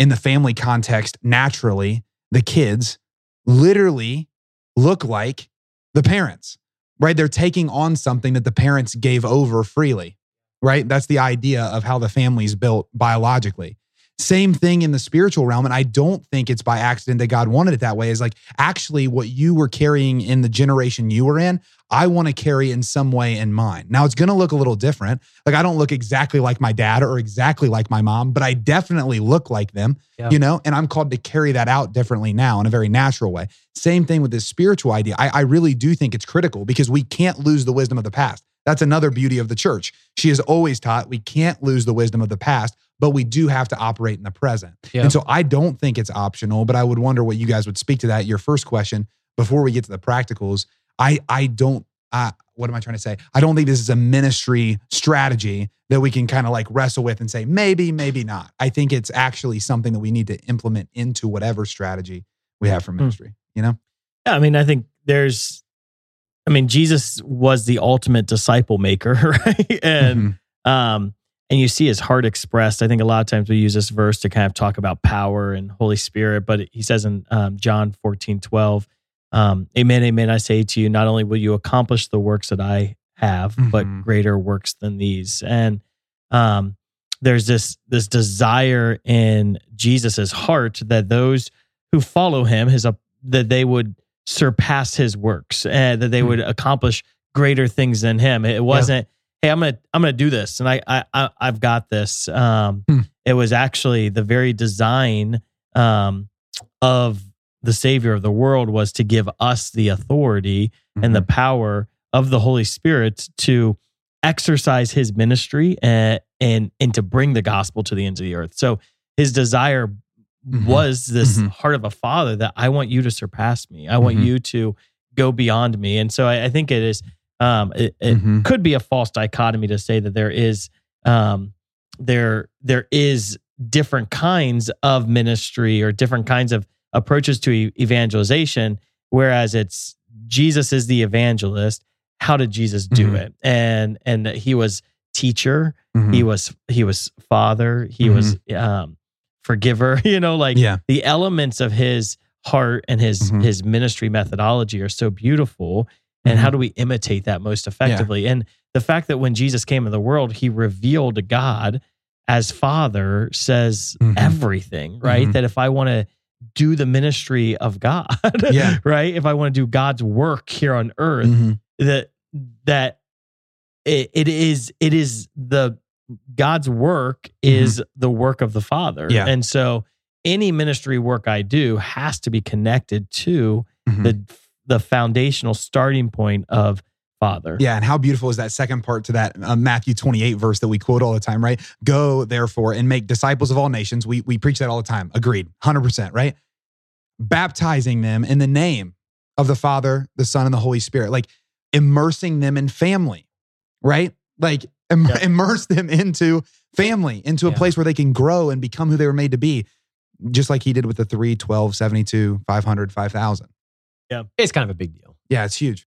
in the family context, naturally the kids literally look like the parents, right? They're taking on something that the parents gave over freely, right? That's the idea of how the family's built biologically. Same thing in the spiritual realm. And I don't think it's by accident that God wanted it that way. Is like actually what you were carrying in the generation you were in, I want to carry in some way in mine. Now it's going to look a little different. Like I don't look exactly like my dad or exactly like my mom, but I definitely look like them, Yeah. you know, and I'm called to carry that out differently now in a very natural way. Same thing with this spiritual idea. I, I really do think it's critical because we can't lose the wisdom of the past. That's another beauty of the church. She has always taught we can't lose the wisdom of the past, but we do have to operate in the present. And so I don't think it's optional, but I would wonder what you guys would speak to that. Your first question before we get to the practicals, I I don't uh, what am I trying to say? I don't think this is a ministry strategy that we can kind of like wrestle with and say maybe, maybe not. I think it's actually something that we need to implement into whatever strategy we have for ministry. You know? Yeah, I mean, I think there's, I mean, Jesus was the ultimate disciple maker, <laughs> right? And Mhm. um, and you see his heart expressed. I think a lot of times we use this verse to kind of talk about power and Holy Spirit, but he says in um, John 14, 12, um, Amen, amen, I say to you, not only will you accomplish the works that I have, but Mhm. greater works than these. And um, there's this this desire in Jesus's heart that those who follow him, his that they would surpass his works and that they Hmm. would accomplish greater things than him. It wasn't, hey, I'm gonna I'm gonna do this and I I, I I've got this. Um, Hmm. It was actually the very design um, of the Savior of the world was to give us the authority and the power of the Holy Spirit to exercise his ministry and, and and to bring the gospel to the ends of the earth. So his desire Mhm. was this Mhm. heart of a father that I want you to surpass me. I want Mhm. you to go beyond me. And so I, I think it is um it, it Mhm. could be a false dichotomy to say that there is um there there is different kinds of ministry or different kinds of approaches to e- evangelization whereas it's Jesus is the evangelist how did Jesus do Mhm. it and and he was teacher Mhm. he was he was father he was um forgiver <laughs> you know like yeah. the elements of his heart and his Mhm. his ministry methodology are so beautiful and how Mhm. do we imitate that most effectively and the fact that when jesus came in the world he revealed god as father says Mhm. everything right Mhm. that if i want to do the ministry of god <laughs> Yeah. right if i want to do god's work here on earth Mhm. that that it, it is it is the God's work is the work of the Father. Mm-hmm. Yeah. And so any ministry work I do has to be connected to Mhm. the the foundational starting point of Father. Yeah, and how beautiful is that second part to that uh, Matthew 28 verse that we quote all the time, right? Go therefore and make disciples of all nations. We we preach that all the time. Agreed. 100%, right? Baptizing them in the name of the Father, the Son and the Holy Spirit. Like immersing them in family, right? Like im- Yeah. immerse them into family, into a Yeah. place where they can grow and become who they were made to be, just like he did with the 3, 12, 72, 500, 5,000. Yeah. It's kind of a big deal. Yeah, it's huge.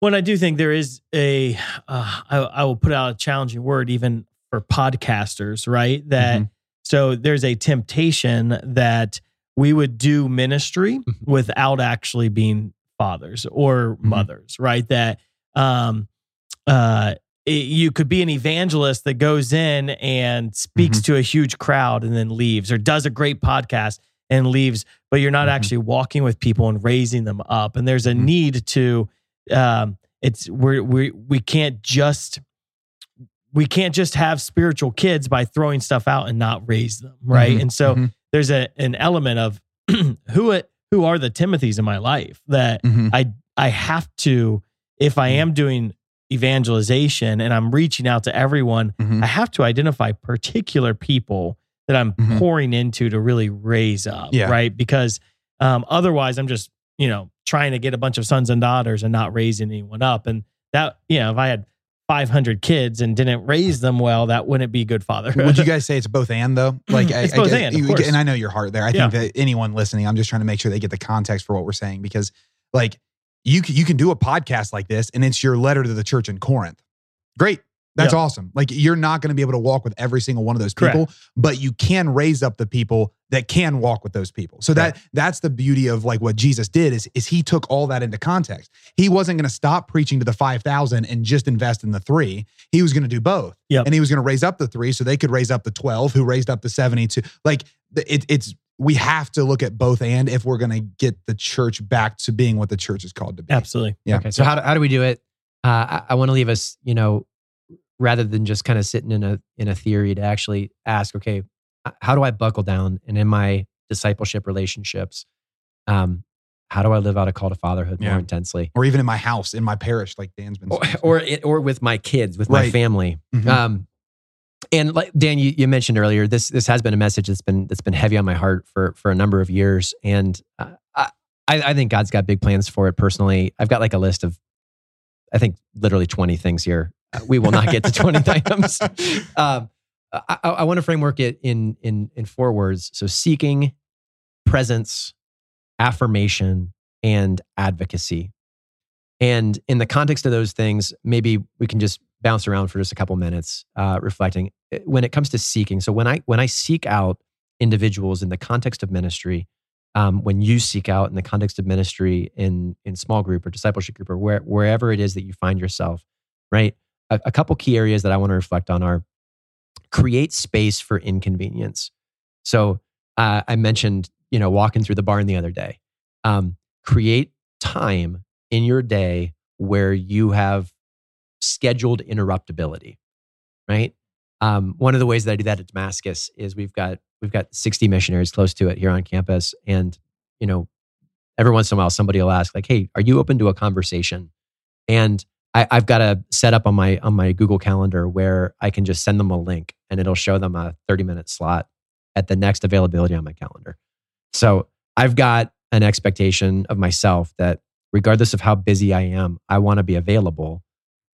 When I do think there is a, uh, I, I will put out a challenging word even for podcasters, right? That Mhm. so there's a temptation that we would do ministry Mhm. without actually being fathers or Mhm. mothers, right? That um, uh, you could be an evangelist that goes in and speaks to a huge crowd and then leaves, or does a great podcast and leaves, but you're not Mhm. actually walking with people and raising them up. And there's a Mhm. need to, um, it's we're, we we can't just we can't just have spiritual kids by throwing stuff out and not raise them, right? Mhm. And so Mhm. there's a an element of <clears throat> who it who are the Timothys in my life that Mhm. I I have to if I am doing evangelization and I'm reaching out to everyone, Mhm. I have to identify particular people that I'm Mhm. pouring into to really raise up, Yeah. right? Because um, otherwise, I'm just you know trying to get a bunch of sons and daughters and not raising anyone up. And that you know, if I had 500 kids and didn't raise them well, that wouldn't be good father. Would you <laughs> guys say it's both and though? Like, I, It's I both guess and, you- and I know your heart there. I Yeah. think that anyone listening, I'm just trying to make sure they get the context for what we're saying because, like, you can, you can do a podcast like this, and it's your letter to the church in Corinth. Great, that's Yeah. awesome. Like, you're not going to be able to walk with every single one of those people, but you can raise up the people that can walk with those people. So that that's the beauty of like what Jesus did is is he took all that into context. He wasn't going to stop preaching to the 5,000 and just invest in the 3. He was going to do both. Yep. And he was going to raise up the 3 so they could raise up the 12 who raised up the 72. Like it, it's we have to look at both and if we're going to get the church back to being what the church is called to be. Absolutely. Yeah. Okay. So how do, how do we do it? Uh, I, I want to leave us, you know, rather than just kind of sitting in a in a theory to actually ask, okay, how do I buckle down and in my discipleship relationships, um, how do I live out a call to fatherhood Yeah. more intensely, Or even in my house, in my parish, like Dan's been or or, it, or with my kids, with my Right. family? Mhm. Um, and like Dan, you, you mentioned earlier, this this has been a message that's been that's been heavy on my heart for for a number of years, and uh, I I think God's got big plans for it. Personally, I've got like a list of, I think literally twenty things here. Uh, We will not get to twenty <laughs> items. Um, I, I, I want to framework it in in in four words. So seeking, presence, affirmation, and advocacy. And in the context of those things, maybe we can just bounce around for just a couple minutes, uh, reflecting. When it comes to seeking, so when I when I seek out individuals in the context of ministry, um, when you seek out in the context of ministry in in small group or discipleship group or where, wherever it is that you find yourself, right? A, a couple key areas that I want to reflect on are create space for inconvenience. So uh, I mentioned, you know, walking through the barn the other day. Um, create time in your day where you have scheduled interruptibility, right? Um, one of the ways that I do that at Damascus is we've got we've got 60 missionaries close to it here on campus, and you know, every once in a while somebody will ask like, "Hey, are you open to a conversation?" And I, I've got a set up on my on my Google Calendar where I can just send them a link and it'll show them a 30 minute slot at the next availability on my calendar. So I've got an expectation of myself that regardless of how busy I am, I want to be available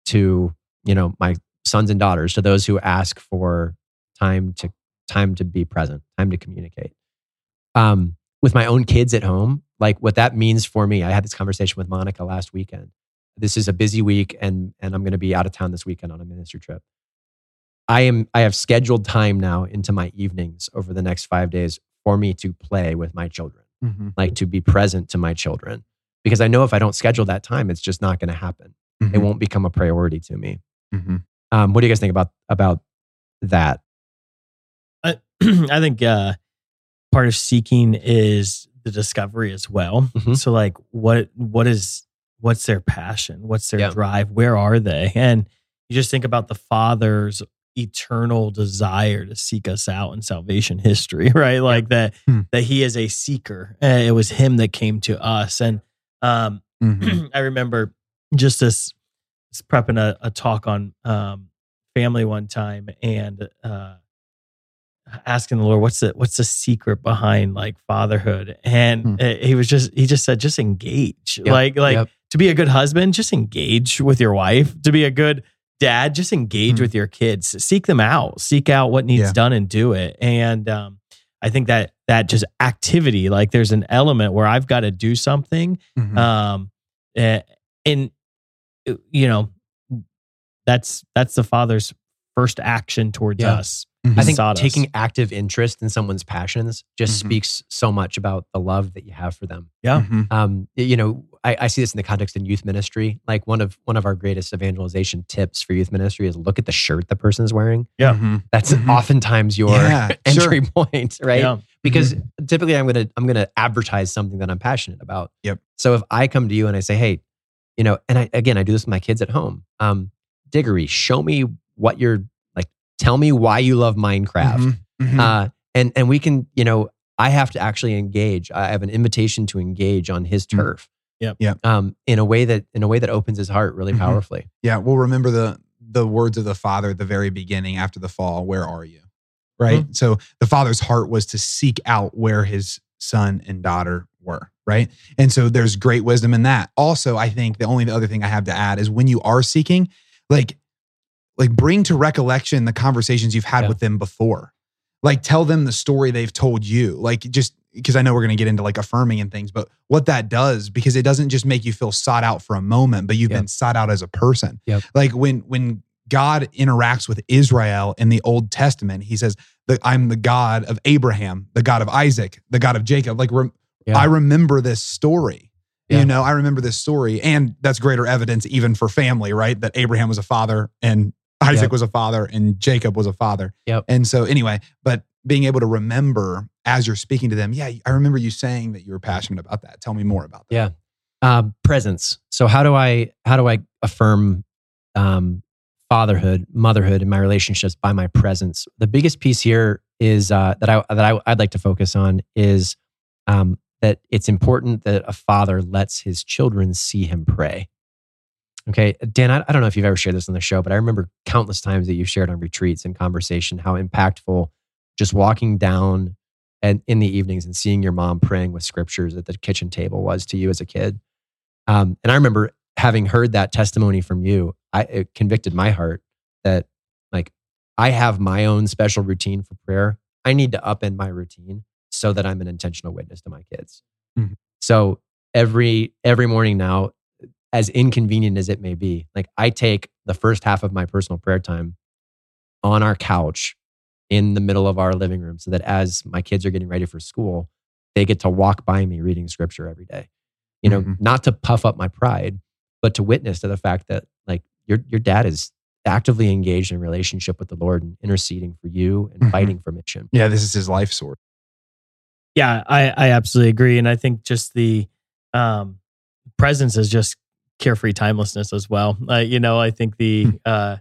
to, you know, my sons and daughters, to those who ask for time to time to be present, time to communicate. Um, with my own kids at home, like what that means for me, I had this conversation with Monica last weekend. This is a busy week and and I'm going to be out of town this weekend on a ministry trip. I am I have scheduled time now into my evenings over the next 5 days for me to play with my children, Mm-hmm. like to be present to my children because I know if I don't schedule that time it's just not going to happen. It won't become a priority to me. Mm-hmm. Um, what do you guys think about about that? I, <clears throat> I think uh, part of seeking is the discovery as well. Mhm. So like what what is what's their passion? What's their Yeah. drive? Where are they? And you just think about the father's eternal desire to seek us out in salvation history, <laughs> right? Like that Hmm. that he is a seeker. Uh, it was him that came to us. And um Mm-hmm. <clears throat> I remember just this, this prepping a, a talk on um, family one time and uh, asking the Lord, "What's the what's the secret behind like fatherhood?" And Hmm. he was just he just said, "Just engage, Yep, like like yep. to be a good husband, just engage with your wife. To be a good dad, just engage Hmm. with your kids. Seek them out, seek out what needs Yeah. done, and do it." And um, I think that that just activity, like there's an element where I've got to do something Mm-hmm. um eh, and uh, you know that's that's the father's first action towards Yeah. us Mm-hmm. I think sought us. taking active interest in someone's passions just Mhm. speaks so much about the love that you have for them. Yeah. Mm-hmm. Um, you know, I, I see this in the context in youth ministry. Like one of one of our greatest evangelization tips for youth ministry is look at the shirt the person is wearing. Yeah. Mm-hmm. That's Mhm. oftentimes your Yeah, <laughs> entry point, right? Yeah. Because typically I'm gonna I'm gonna advertise something that I'm passionate about. Yep. So if I come to you and I say, hey, you know, and I again I do this with my kids at home. Um, Diggory, show me what you're like. Tell me why you love Minecraft. Mm-hmm. Uh, and and we can, you know, I have to actually engage. I have an invitation to engage on his Mm. turf. Yep. Yep. Um, in a way that in a way that opens his heart really Mhm. powerfully. Yeah, we'll remember the the words of the father at the very beginning after the fall. Where are you? Right. So the father's heart was to seek out where his son and daughter were. Right. And so there's great wisdom in that. Also, I think the only other thing I have to add is when you are seeking, like, like bring to recollection the conversations you've had Yeah. with them before. Like tell them the story they've told you. Like just because I know we're going to get into like affirming and things, but what that does because it doesn't just make you feel sought out for a moment, but you've Yep. been sought out as a person. Yep. Like when when God interacts with Israel in the Old Testament, he says I'm the God of Abraham, the God of Isaac, the God of Jacob. Like Yeah. I remember this story. Yeah. You know, I remember this story. And that's greater evidence even for family, right? That Abraham was a father and Isaac Yep. was a father and Jacob was a father. Yep. And so anyway, but being able to remember as you're speaking to them, yeah, I remember you saying that you were passionate about that. Tell me more about that. Yeah. Um, presence. So how do I how do I affirm um, fatherhood, motherhood in my relationships by my presence? The biggest piece here is uh, that I that I, I'd like to focus on is um, that it's important that a father lets his children see him pray. Okay, Dan, I, I don't know if you've ever shared this on the show, but I remember countless times that you've shared on retreats and conversation how impactful just walking down and in the evenings and seeing your mom praying with scriptures at the kitchen table was to you as a kid. Um, and I remember having heard that testimony from you, I, it convicted my heart that like I have my own special routine for prayer. I need to upend my routine so that I'm an intentional witness to my kids. Mhm. So every every morning now, as inconvenient as it may be, like I take the first half of my personal prayer time on our couch in the middle of our living room so that as my kids are getting ready for school, they get to walk by me reading scripture every day. You know, Mhm. not to puff up my pride, but to witness to the fact that like your your dad is actively engaged in relationship with the Lord and interceding for you and Mhm. fighting for mission. Yeah, this is his life source. Yeah i i absolutely agree and i think just the um presence is just carefree timelessness as well. Uh, you know, I think the Hmm. uh,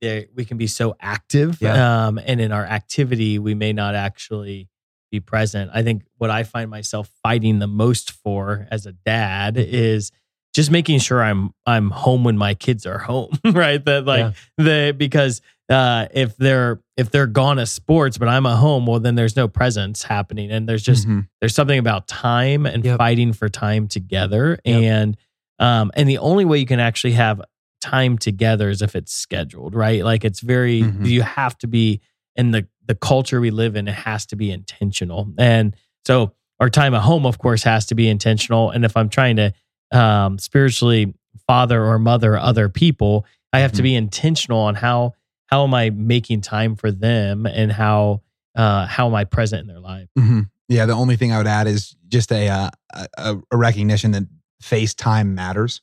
there- we can be so active, Yeah. um, and in our activity, we may not actually be present. I think what I find myself fighting the most for as a dad is just making sure I'm I'm home when my kids are home, <laughs> right? That like Yeah. the because uh, if they're if they're gone to sports, but I'm at home, well, then there's no presence happening, and there's just Mhm. there's something about time and Yep. fighting for time together Yep. and um and the only way you can actually have time together is if it's scheduled right like it's very Mhm. you have to be in the the culture we live in it has to be intentional and so our time at home of course has to be intentional and if i'm trying to um spiritually father or mother other people i have to Mhm. be intentional on how how am i making time for them and how uh how am i present in their life Mhm. Yeah, the only thing I would add is just a, uh, a a recognition that face time matters.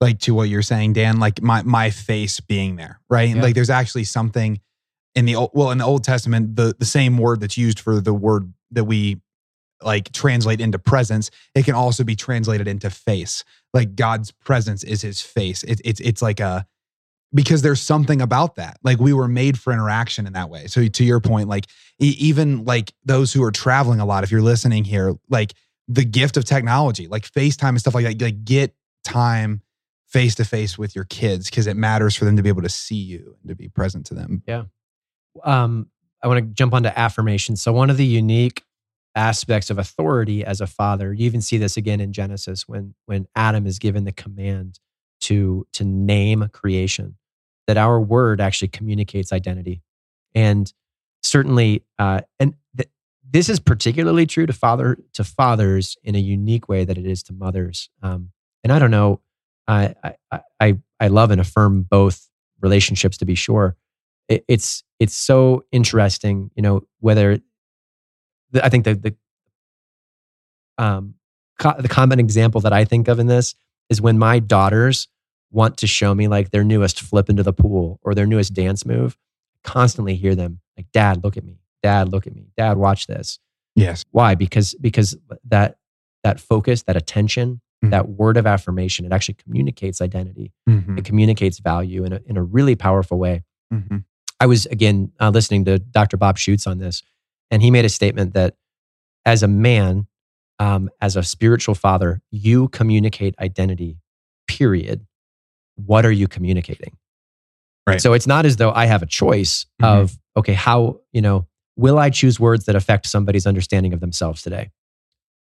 Like to what you're saying, Dan. Like my my face being there, right? Yeah. Like there's actually something in the old, well in the Old Testament, the the same word that's used for the word that we like translate into presence, it can also be translated into face. Like God's presence is His face. It's it's it's like a because there's something about that. Like we were made for interaction in that way. So to your point, like e- even like those who are traveling a lot, if you're listening here, like the gift of technology, like FaceTime and stuff like that, like get time face to face with your kids because it matters for them to be able to see you and to be present to them. Yeah. Um, I want to jump onto affirmation. So one of the unique aspects of authority as a father, you even see this again in Genesis when when Adam is given the command to to name creation, that our word actually communicates identity, and certainly, uh, and th- this is particularly true to father to fathers in a unique way that it is to mothers. Um, and I don't know, I I I I love and affirm both relationships to be sure it, it's it's so interesting you know whether the, i think the the um co- the common example that i think of in this is when my daughters want to show me like their newest flip into the pool or their newest dance move constantly hear them like dad look at me dad look at me dad watch this Yes. why because because that that focus that attention Mhm. that word of affirmation it actually communicates identity Mhm. it communicates value in a, in a really powerful way Mhm. I was again uh, listening to Dr. Bob Schuchts on this, and he made a statement that as a man, um, as a spiritual father, you communicate identity. Period. What are you communicating? Right. So it's not as though I have a choice Mhm. of okay, how you know will I choose words that affect somebody's understanding of themselves today?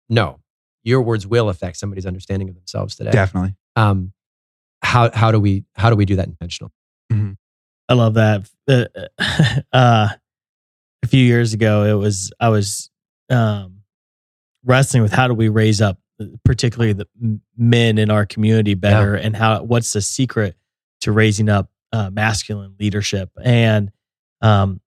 No, your words will affect somebody's understanding of themselves today. Definitely. Um, how how do we how do we do that intentional? I love that. Uh, <laughs> uh, a few years ago, it was I was um, wrestling with how do we raise up, particularly the men in our community better, and how what's the secret to raising up uh, masculine leadership. And um,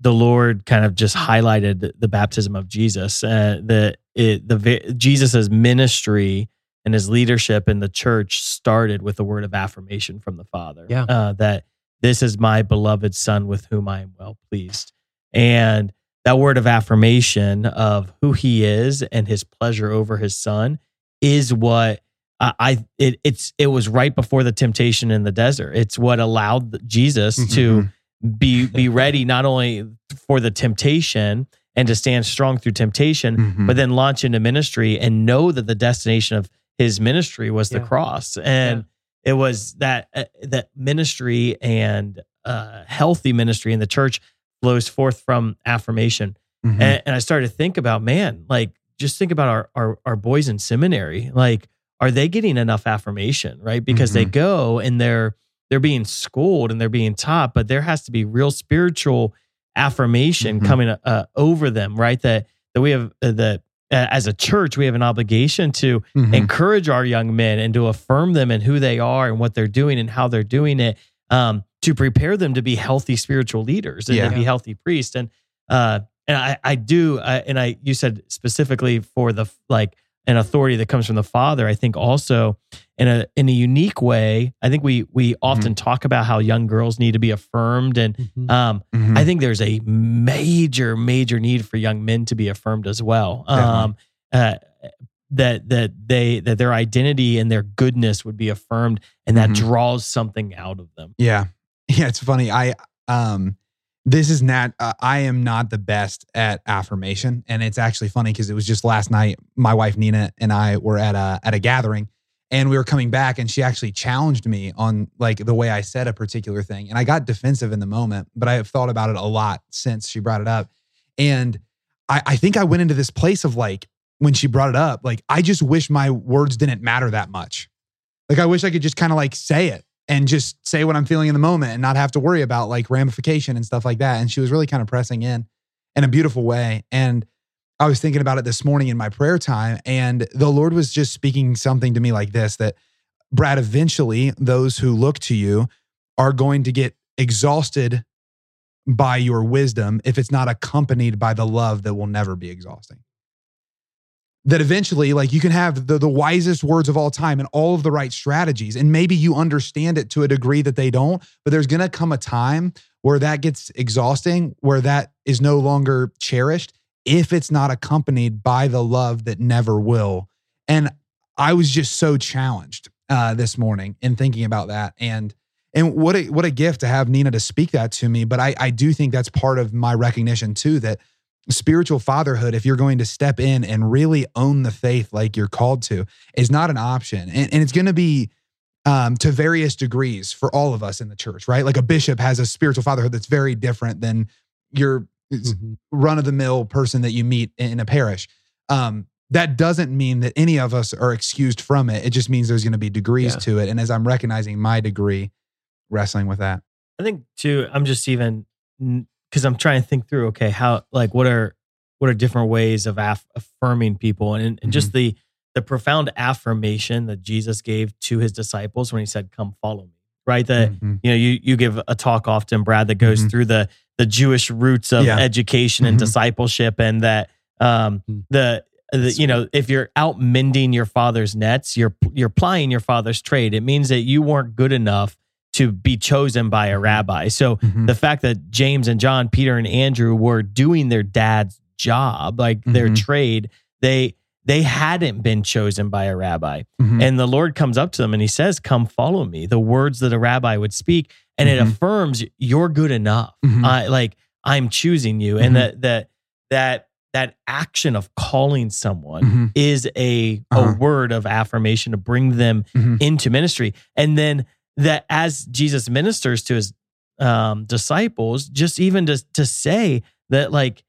the Lord kind of just highlighted the, the baptism of Jesus, uh, the it, the Jesus's ministry and his leadership in the church started with a word of affirmation from the Father. Yeah. uh, that this is my beloved Son with whom I am well pleased, and that word of affirmation of who He is and His pleasure over His Son is what I, I it, it's it was right before the temptation in the desert. It's what allowed Jesus to Mhm. be be ready not only for the temptation and to stand strong through temptation, Mhm. but then launch into ministry and know that the destination of his ministry was the cross and it was that uh, that ministry and uh, healthy ministry in the church flows forth from affirmation Mhm. and, and i started to think about man like just think about our, our our boys in seminary like are they getting enough affirmation right because they go and they're they're being schooled and they're being taught but there has to be real spiritual affirmation Mhm. coming uh, over them right that that we have uh, that uh, as a church we have an obligation to Mhm. encourage our young men and to affirm them and who they are and what they're doing and how they're doing it um, to prepare them to be healthy spiritual leaders and Yeah. to be healthy priests and uh, and I, I do uh, and I you said specifically for the like an authority that comes from the father I think also in a in a unique way I think we we often talk about how young girls need to be affirmed and Mhm. um, Mhm. I think there's a major, major need for young men to be affirmed as well. Um, uh, that that they that their identity and their goodness would be affirmed and that Mhm. draws something out of them. Yeah. <laughs> Yeah, it's funny. I um this is not uh, I am not the best at affirmation and it's actually funny because it was just last night my wife Nina and I were at a at a gathering and we were coming back and she actually challenged me on like the way I said a particular thing and I got defensive in the moment but I have thought about it a lot since she brought it up and I I think I went into this place of like when she brought it up like I just wish my words didn't matter that much like I wish I could just kind of like say it and just say what I'm feeling in the moment and not have to worry about like ramification and stuff like that. And she was really kind of pressing in in a beautiful way. And I was thinking about it this morning in my prayer time, and the Lord was just speaking something to me like this that, Brad, eventually those who look to you are going to get exhausted by your wisdom if it's not accompanied by the love that will never be exhausting that eventually like you can have the, the wisest words of all time and all of the right strategies. And maybe you understand it to a degree that they don't but there's going to come a time where that gets exhausting where that is no longer cherished if it's not accompanied by the love that never will. And i was just so challenged uh, this morning in thinking about that. And and what a what a gift to have nina to speak that to me. But i i do think that's part of my recognition too that spiritual fatherhood, if you're going to step in and really own the faith like you're called to, is not an option. And, and it's going to be um, to various degrees for all of us in the church, right? Like a bishop has a spiritual fatherhood that's very different than your Mhm. run of the mill person that you meet in a parish. Um, that doesn't mean that any of us are excused from it. It just means there's going to be degrees Yeah. to it. And as I'm recognizing my degree, wrestling with that. I think too. I'm just even because I'm trying to think through. Okay, how like what are what are different ways of aff- affirming people, and, and just the the profound affirmation that Jesus gave to his disciples when he said, "Come, follow me." Right. That Mhm. you know you you give a talk often, Brad, that goes Mhm. through the the Jewish roots of Yeah. education and Mhm. discipleship, and that um Mm. the the, you know, if you're out mending your father's nets, you're you're plying your father's trade. It means that you weren't good enough to be chosen by a rabbi. So Mhm. the fact that James and John, Peter and Andrew were doing their dad's job, like their Mhm. trade, they they hadn't been chosen by a rabbi. Mhm. And the Lord comes up to them and he says, "Come follow me." The words that a rabbi would speak, and it Mhm. affirms you're good enough. Mhm. I like I'm choosing you, and Mhm. that that that that action of calling someone Mhm. is a Uh-huh. a word of affirmation to bring them Mhm. into ministry, and then that as Jesus ministers to his um, disciples, just even to to say that like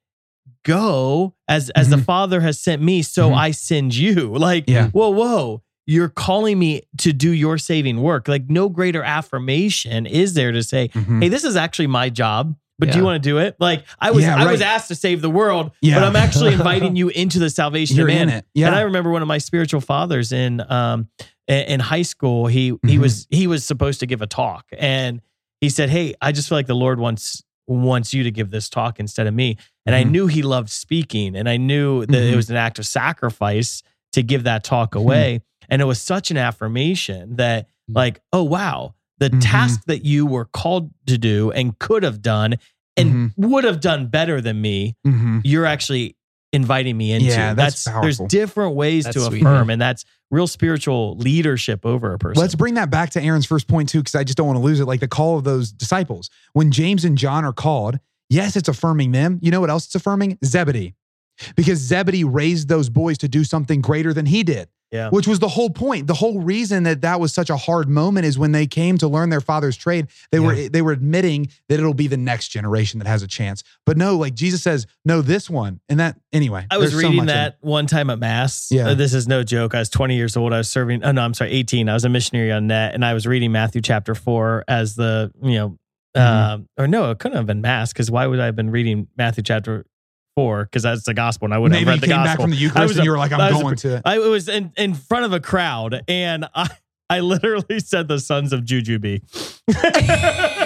go as as the Mhm. Father has sent me, so Mhm. I send you. <laughs> Like Yeah. whoa whoa. You're calling me to do your saving work. Like, no greater affirmation is there to say, Mhm. hey, this is actually my job, but do you want to do it? Like I was, Yeah, I was asked to save the world, Yeah. but I'm actually <laughs> inviting you into the salvation You're of man. in it. Yeah. And I remember one of my spiritual fathers in um in high school. He he Mhm. was he was supposed to give a talk, and he said, "Hey, I just feel like the Lord wants wants you to give this talk instead of me." And I Mhm. knew he loved speaking, and I knew that it Mhm. was an act of sacrifice to give that talk away. And it was such an affirmation that, Mhm. like, oh wow, the Mhm. task that you were called to do and could have done and Mm-hmm. would have done better than me, you're actually inviting me into. Yeah, that's there's powerful. different ways That's to sweet. affirm, and that's real spiritual leadership over a person. Let's bring that back to Aaron's first point too, because I just don't want to lose it. Like the call of those disciples. When James and John are called, yes, it's affirming them. You know what else it's affirming? Zebedee. Because Zebedee raised those boys to do something greater than he did. Yeah. Which was the whole point. The whole reason that that was such a hard moment is when they came to learn their father's trade, they were they were admitting that it'll be the next generation that has a chance. But no, like Jesus says, no, this one. And that anyway. I was so reading in that one time at mass. Yeah. Uh, this is no joke. I was 20 years old. I was serving. Oh no, I'm sorry, 18. I was a missionary on net, and I was reading Matthew chapter four as the you know, Mm-hmm. um, or no, it couldn't have been mass because why would I have been reading Matthew chapter four? Because that's the gospel, and I wouldn't Maybe have read the came back from the I Eucharist was and a- you were like, I I'm a- going to it. I was in, in front of a crowd and I I literally said the sons of Jujubee. <laughs>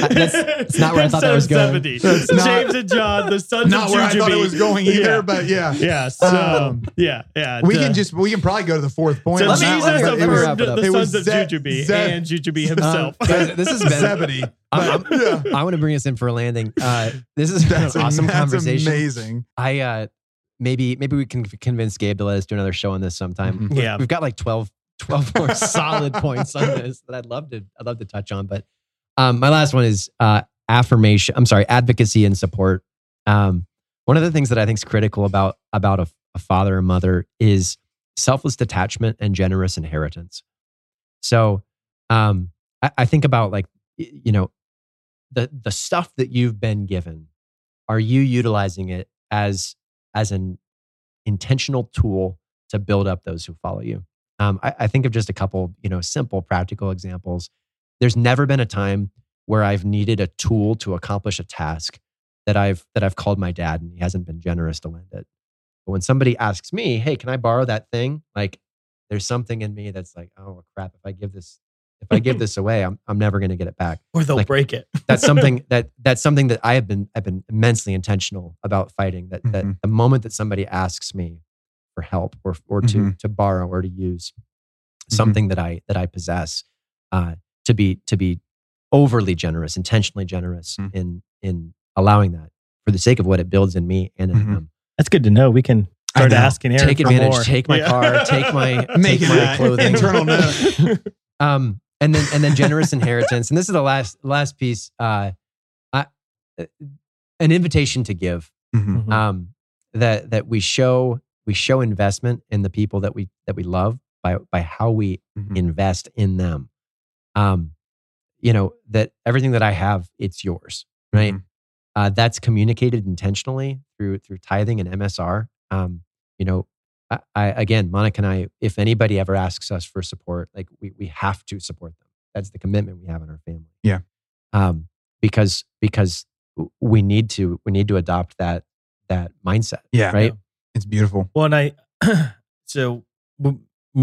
that's- that's not where I thought that was going. That's not- James and John, the sons Not of where I thought it was going either, Yeah. but yeah. Yeah, so Um, yeah, yeah. We the- can just we can probably go to the fourth point. so on let me- that Jesus one, but it was- wrap it up. affirmed the It was sons of Ze- Jujubee Ze- and Jujubee himself. Um, guys, this has been Zebedee. I'm- But, yeah. I want to bring us in for a landing. Uh, this has been That's an awesome that's conversation. amazing. I uh maybe maybe we can convince Gabe to let us do another show on this sometime. Mhm. Yeah. we've got like 12, 12 more solid points on this that I'd love to I'd love to touch on. But um, my last one is uh, affirmation. I'm sorry, advocacy and support. Um, one of the things that I think is critical about about a, a father or mother is selfless detachment and generous inheritance. So um, I, I think about like you know the the stuff that you've been given. Are you utilizing it as as an intentional tool to build up those who follow you? Um, I, I think of just a couple, you know, simple, practical examples. There's never been a time where I've needed a tool to accomplish a task that I've that I've called my dad and he hasn't been generous to lend it. But when somebody asks me, "Hey, can I borrow that thing?" Like, there's something in me that's like, "Oh crap! If I give this, if I give <laughs> this away, I'm I'm never going to get it back." Or they'll Like- break it. That's something <laughs> that that's something that I have been I've been immensely intentional about fighting. That that Mhm. the moment that somebody asks me for help or or to Mhm. to borrow or to use Mhm. something that I that I possess, uh, to be to be overly generous, intentionally generous Mhm. in in allowing that for the sake of what it builds in me and in Mhm. them. That's good to know. We can start asking Aaron Take for advantage. more. Take my Yeah. car. Take my <laughs> Make take my a clothing. internal note. <laughs> um, and then and then generous inheritance. And this is the last last piece. Uh, I, uh, an invitation to give. Mhm. Mhm. Um, that that we show we show investment in the people that we that we love by by how we Mhm. invest in them. Um, you know that everything that I have, it's yours, right? Mhm. Uh, that's communicated intentionally through through tithing and MSR. Um, you know, I, I again, Monica and I, if anybody ever asks us for support, like we we have to support them. That's the commitment we have in our family. Yeah. Um, because because we need to we need to adopt that that mindset, Yeah. right? It's beautiful. Well, and I, <clears throat> so w-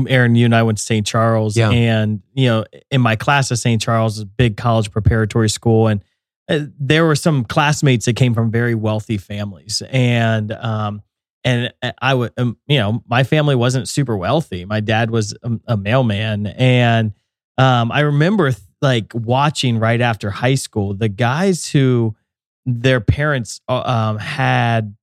Aaron, you and I went to St. Charles, Yeah. and you know, in my class at St. Charles, a big college preparatory school, and uh, there were some classmates that came from very wealthy families, and um, and I would, um, you know, my family wasn't super wealthy. My dad was a, a mailman, and um, I remember like watching right after high school the guys who their parents uh, um, had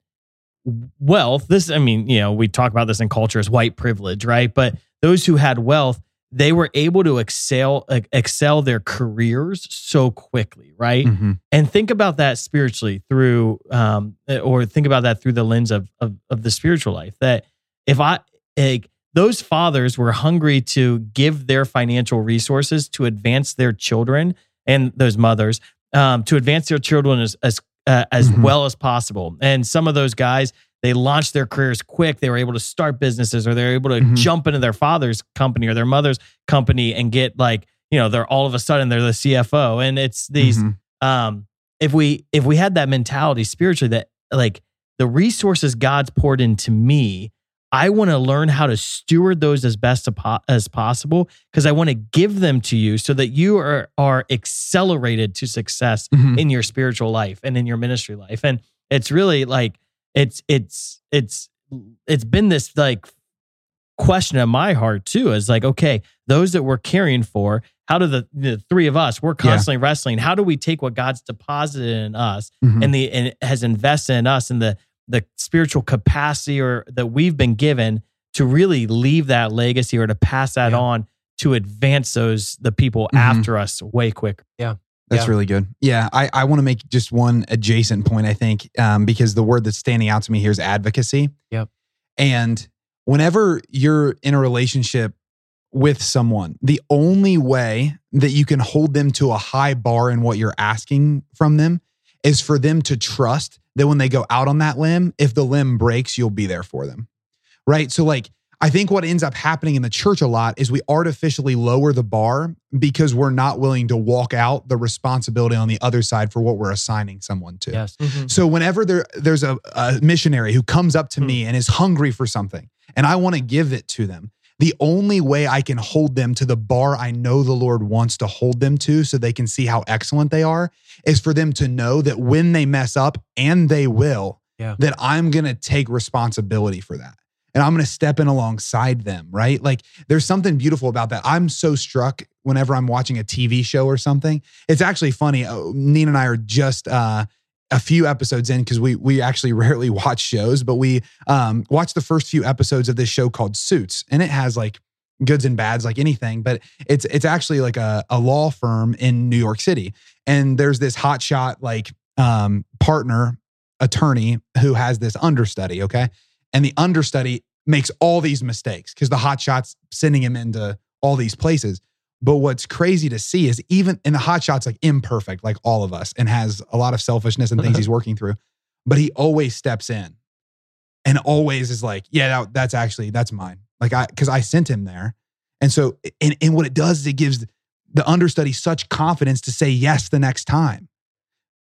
wealth this i mean you know we talk about this in culture as white privilege right but those who had wealth they were able to excel excel their careers so quickly right Mhm. and think about that spiritually through um or think about that through the lens of of, of the spiritual life that if i like those fathers were hungry to give their financial resources to advance their children and those mothers um, to advance their children as as uh, as Mhm. well as possible. And some of those guys, they launched their careers quick. They were able to start businesses, or they're able to Mhm. jump into their father's company or their mother's company and get like you know they're all of a sudden they're the CFO. And it's these Mhm. um if we if we had that mentality spiritually that like the resources God's poured into me, I want to learn how to steward those as best as possible because I want to give them to you so that you are are accelerated to success Mhm. in your spiritual life and in your ministry life. And it's really like it's it's it's it's been this like question in my heart too is like okay those that we're caring for how do the, the three of us we're Yeah. constantly wrestling how do we take what god's deposited in us Mhm. and the and has invested in us and the the spiritual capacity or that we've been given to really leave that legacy or to pass that Yeah. on to advance those the people Mhm. after us way quicker Yeah. That's Yeah. really good. Yeah, I, I want to make just one adjacent point, I think, um, because the word that's standing out to me here is advocacy. Yep. And whenever you're in a relationship with someone, the only way that you can hold them to a high bar in what you're asking from them is for them to trust that when they go out on that limb, if the limb breaks, you'll be there for them. Right. So, like, I think what ends up happening in the church a lot is we artificially lower the bar because we're not willing to walk out the responsibility on the other side for what we're assigning someone to. Yes. Mm-hmm. So whenever there there's a, a missionary who comes up to hmm. me and is hungry for something and I want to give it to them, the only way I can hold them to the bar I know the Lord wants to hold them to so they can see how excellent they are is for them to know that when they mess up and they will, Yeah. that I'm going to take responsibility for that. And I'm going to step in alongside them, right? Like there's something beautiful about that. I'm so struck whenever I'm watching a TV show or something. It's actually funny. Uh, Nina and I are just uh, a few episodes in because we we actually <laughs> rarely watch shows, but we um watched the first few episodes of this show called Suits, and it has like goods and bads like anything, but it's it's actually like a, a law firm in New York City. And there's this hotshot like um partner attorney who has this understudy, okay? And the understudy makes all these mistakes because the hotshot's sending him into all these places. But what's crazy to see is even in the hotshot's like imperfect, like all of us, and has a lot of selfishness and things <laughs> he's working through. But he always steps in and always is like, yeah, that, that's actually that's mine. Like I because I sent him there. And so and, and what it does is it gives the understudy such confidence to say yes the next time.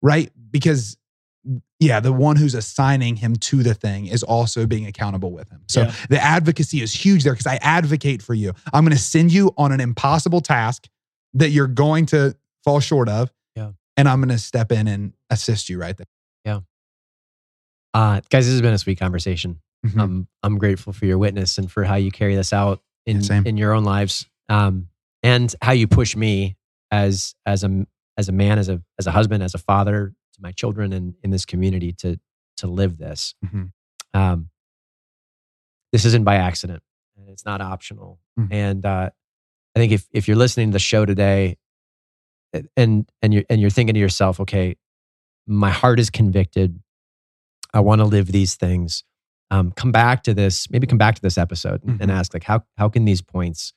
Right? Because yeah, the one who's assigning him to the thing is also being accountable with him. So Yeah. the advocacy is huge there because I advocate for you. I'm going to send you on an impossible task that you're going to fall short of. Yeah. And I'm going to step in and assist you right there. Yeah. Uh, guys, this has been a sweet conversation. Mhm. I'm I'm grateful for your witness and for how you carry this out in Yeah, in your own lives, um, and how you push me as as a as a man, as a as a husband, as a father to my children and in this community to to live this. Mhm. Um, this isn't by accident, and it's not optional. Mhm. And uh, I think if if you're listening to the show today, and and you're and you're thinking to yourself, okay, my heart is convicted. I want to live these things. Um, come back to this. Maybe come back to this episode and, and ask, like, how how can these points,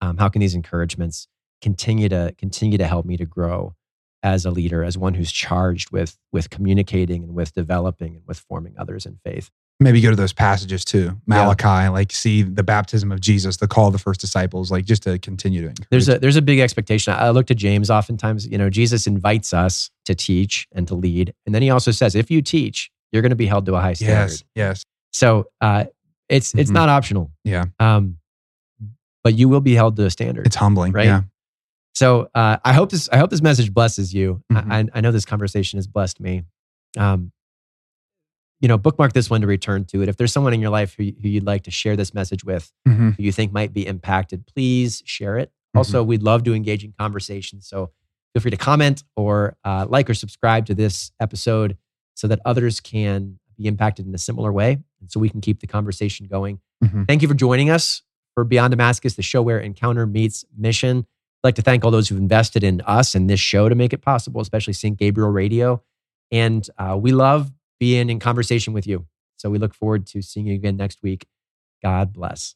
um, how can these encouragements continue to continue to help me to grow as a leader, as one who's charged with with communicating and with developing and with forming others in faith. Maybe go to those passages too. Malachi, like see the baptism of Jesus, the call of the first disciples, like just to continue to encourage. There's a there's a big expectation. I look to James oftentimes. You know, Jesus invites us to teach and to lead, and then he also says, if you teach, you're going to be held to a high standard. yes, yes. So uh, it's it's Mhm. not optional. Yeah. Um, but you will be held to a standard. It's humbling. Right? Yeah. So uh, I hope this I hope this message blesses you. Mhm. I, I know this conversation has blessed me. Um, you know, bookmark this one to return to it. If there's someone in your life who, who you'd like to share this message with, Mhm. who you think might be impacted, please share it. Mm-hmm. Also, we'd love to engage in conversation. So feel free to comment or uh, like or subscribe to this episode so that others can be impacted in a similar way. And so we can keep the conversation going. Mhm. Thank you for joining us for Beyond Damascus, the show where encounter meets mission. I'd like to thank all those who've invested in us and this show to make it possible, especially St. Gabriel Radio. And uh, we love being in conversation with you. So we look forward to seeing you again next week. God bless.